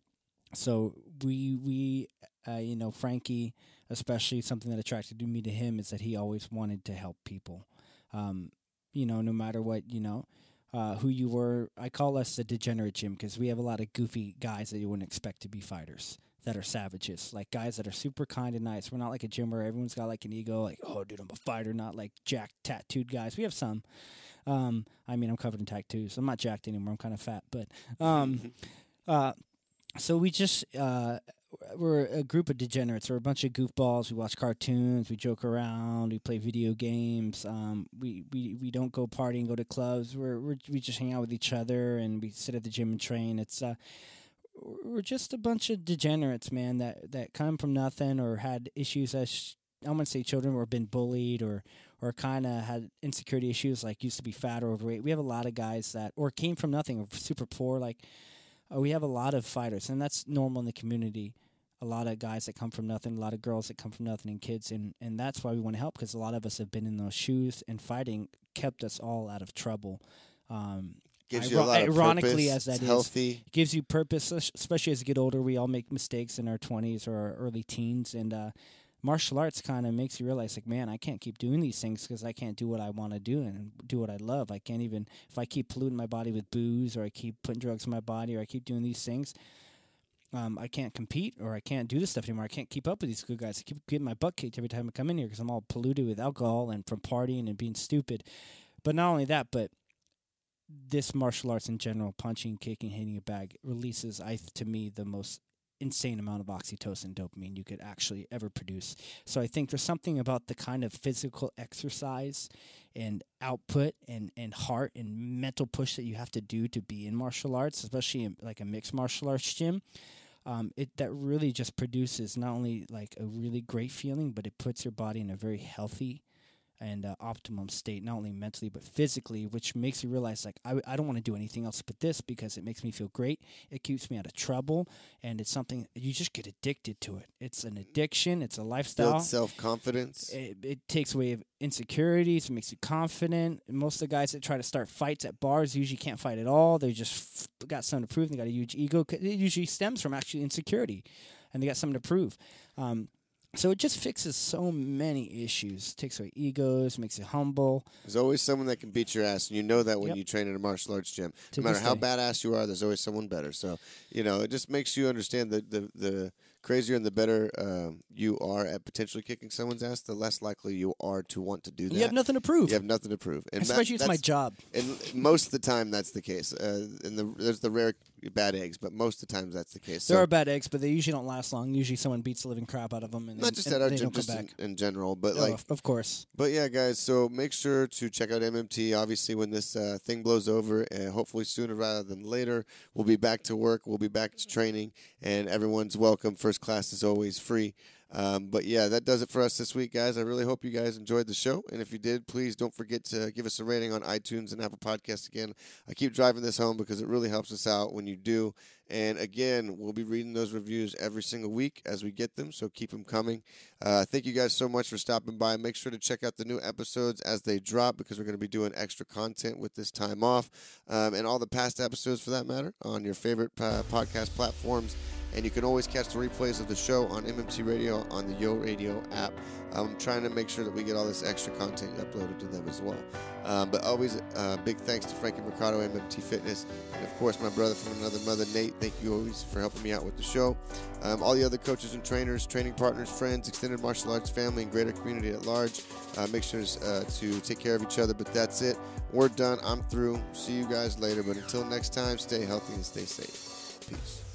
so we we uh, you know frankie especially something that attracted me to him is that he always wanted to help people. Um, you know no matter what you know uh, who you were i call us the degenerate gym because we have a lot of goofy guys that you wouldn't expect to be fighters that are savages like guys that are super kind and nice. We're not like a gym where everyone's got like an ego like oh dude i'm a fighter not like jacked tattooed guys. We have some. Um, i mean i'm covered in tattoos. I'm not jacked anymore. I'm kind of fat but um, uh, so we just uh, we're a group of degenerates. We're a bunch of goofballs. We watch cartoons. We joke around. We play video games. Um, we, we we don't go partying, go to clubs. We're, we're we just hang out with each other and we sit at the gym and train. It's uh, we're just a bunch of degenerates, man. That that come from nothing or had issues as I want to say children or been bullied or or kind of had insecurity issues like used to be fat or overweight. We have a lot of guys that or came from nothing or super poor like uh, we have a lot of fighters, and that's normal in the community. A lot of guys that come from nothing, a lot of girls that come from nothing, and kids, and and that's why we want to help because a lot of us have been in those shoes, and fighting kept us all out of trouble. Um, Gives you a lot of ironically, purpose, as that is, healthy. gives you purpose, especially as you get older. We all make mistakes in our 20s or our early teens, and uh, martial arts kind of makes you realize, like, man, I can't keep doing these things because I can't do what I want to do and do what I love. I can't even if I keep polluting my body with booze or I keep putting drugs in my body or I keep doing these things. Um, I can't compete or I can't do this stuff anymore. I can't keep up with these good guys. I keep getting my butt kicked every time I come in here because I'm all polluted with alcohol and from partying and being stupid. But not only that, but this martial arts in general, punching, kicking, hitting a bag, releases, I to me, the most insane amount of oxytocin dopamine you could actually ever produce. So I think there's something about the kind of physical exercise and output and, and heart and mental push that you have to do to be in martial arts, especially in like a mixed martial arts gym. Um, it that really just produces not only like a really great feeling, but it puts your body in a very healthy and uh, optimum state, not only mentally but physically, which makes you realize like I, I don't want to do anything else but this because it makes me feel great. It keeps me out of trouble, and it's something you just get addicted to it. It's an addiction. It's a lifestyle. Build self confidence. It, it takes away insecurities. It makes you confident. Most of the guys that try to start fights at bars usually can't fight at all. They just f- got something to prove. They got a huge ego. It usually stems from actually insecurity, and they got something to prove. Um, so it just fixes so many issues. takes away egos, makes you humble. There's always someone that can beat your ass, and you know that when Yep. you train in a martial arts gym. To no matter how day. badass you are, there's always someone better. So, you know, it just makes you understand that the, the crazier and the better um, you are at potentially kicking someone's ass, the less likely you are to want to do that. You have nothing to prove. You have nothing to prove. And that- Especially it's my job. And most of the time, that's the case. Uh, and the, there's the rare bad eggs, but most of the times that's the case. There So- are bad eggs, but they usually don't last long. Usually someone beats the living crap out of them, and not just and at our gym, just in, in general, but Oh, like of- of course. But yeah, guys, so make sure to check out MMT. Obviously, when this uh, thing blows over, and hopefully sooner rather than later, we'll be back to work. We'll be back to training, and everyone's welcome. First class is always free. Um, but yeah, that does it for us this week, guys. I really hope you guys enjoyed the show. And if you did, please don't forget to give us a rating on iTunes and Apple Podcasts again. I keep driving this home because it really helps us out when you do. And again, we'll be reading those reviews every single week as we get them, so keep them coming. Uh, thank you guys so much for stopping by. Make sure to check out the new episodes as they drop because we're going to be doing extra content with this time off um, and all the past episodes for that matter on your favorite uh, podcast platforms. And you can always catch the replays of the show on MMT Radio on the Yo Radio app. I'm trying to make sure that we get all this extra content uploaded to them as well. Um, but always uh, big thanks to Frankie Mercado, MMT Fitness, and of course my brother from another mother, Nate. Thank you always for helping me out with the show. Um, all the other coaches and trainers, training partners, friends, extended martial arts family, and greater community at large. Uh, make sure uh, to take care of each other. But that's it. We're done. I'm through. See you guys later. But until next time, stay healthy and stay safe. Peace.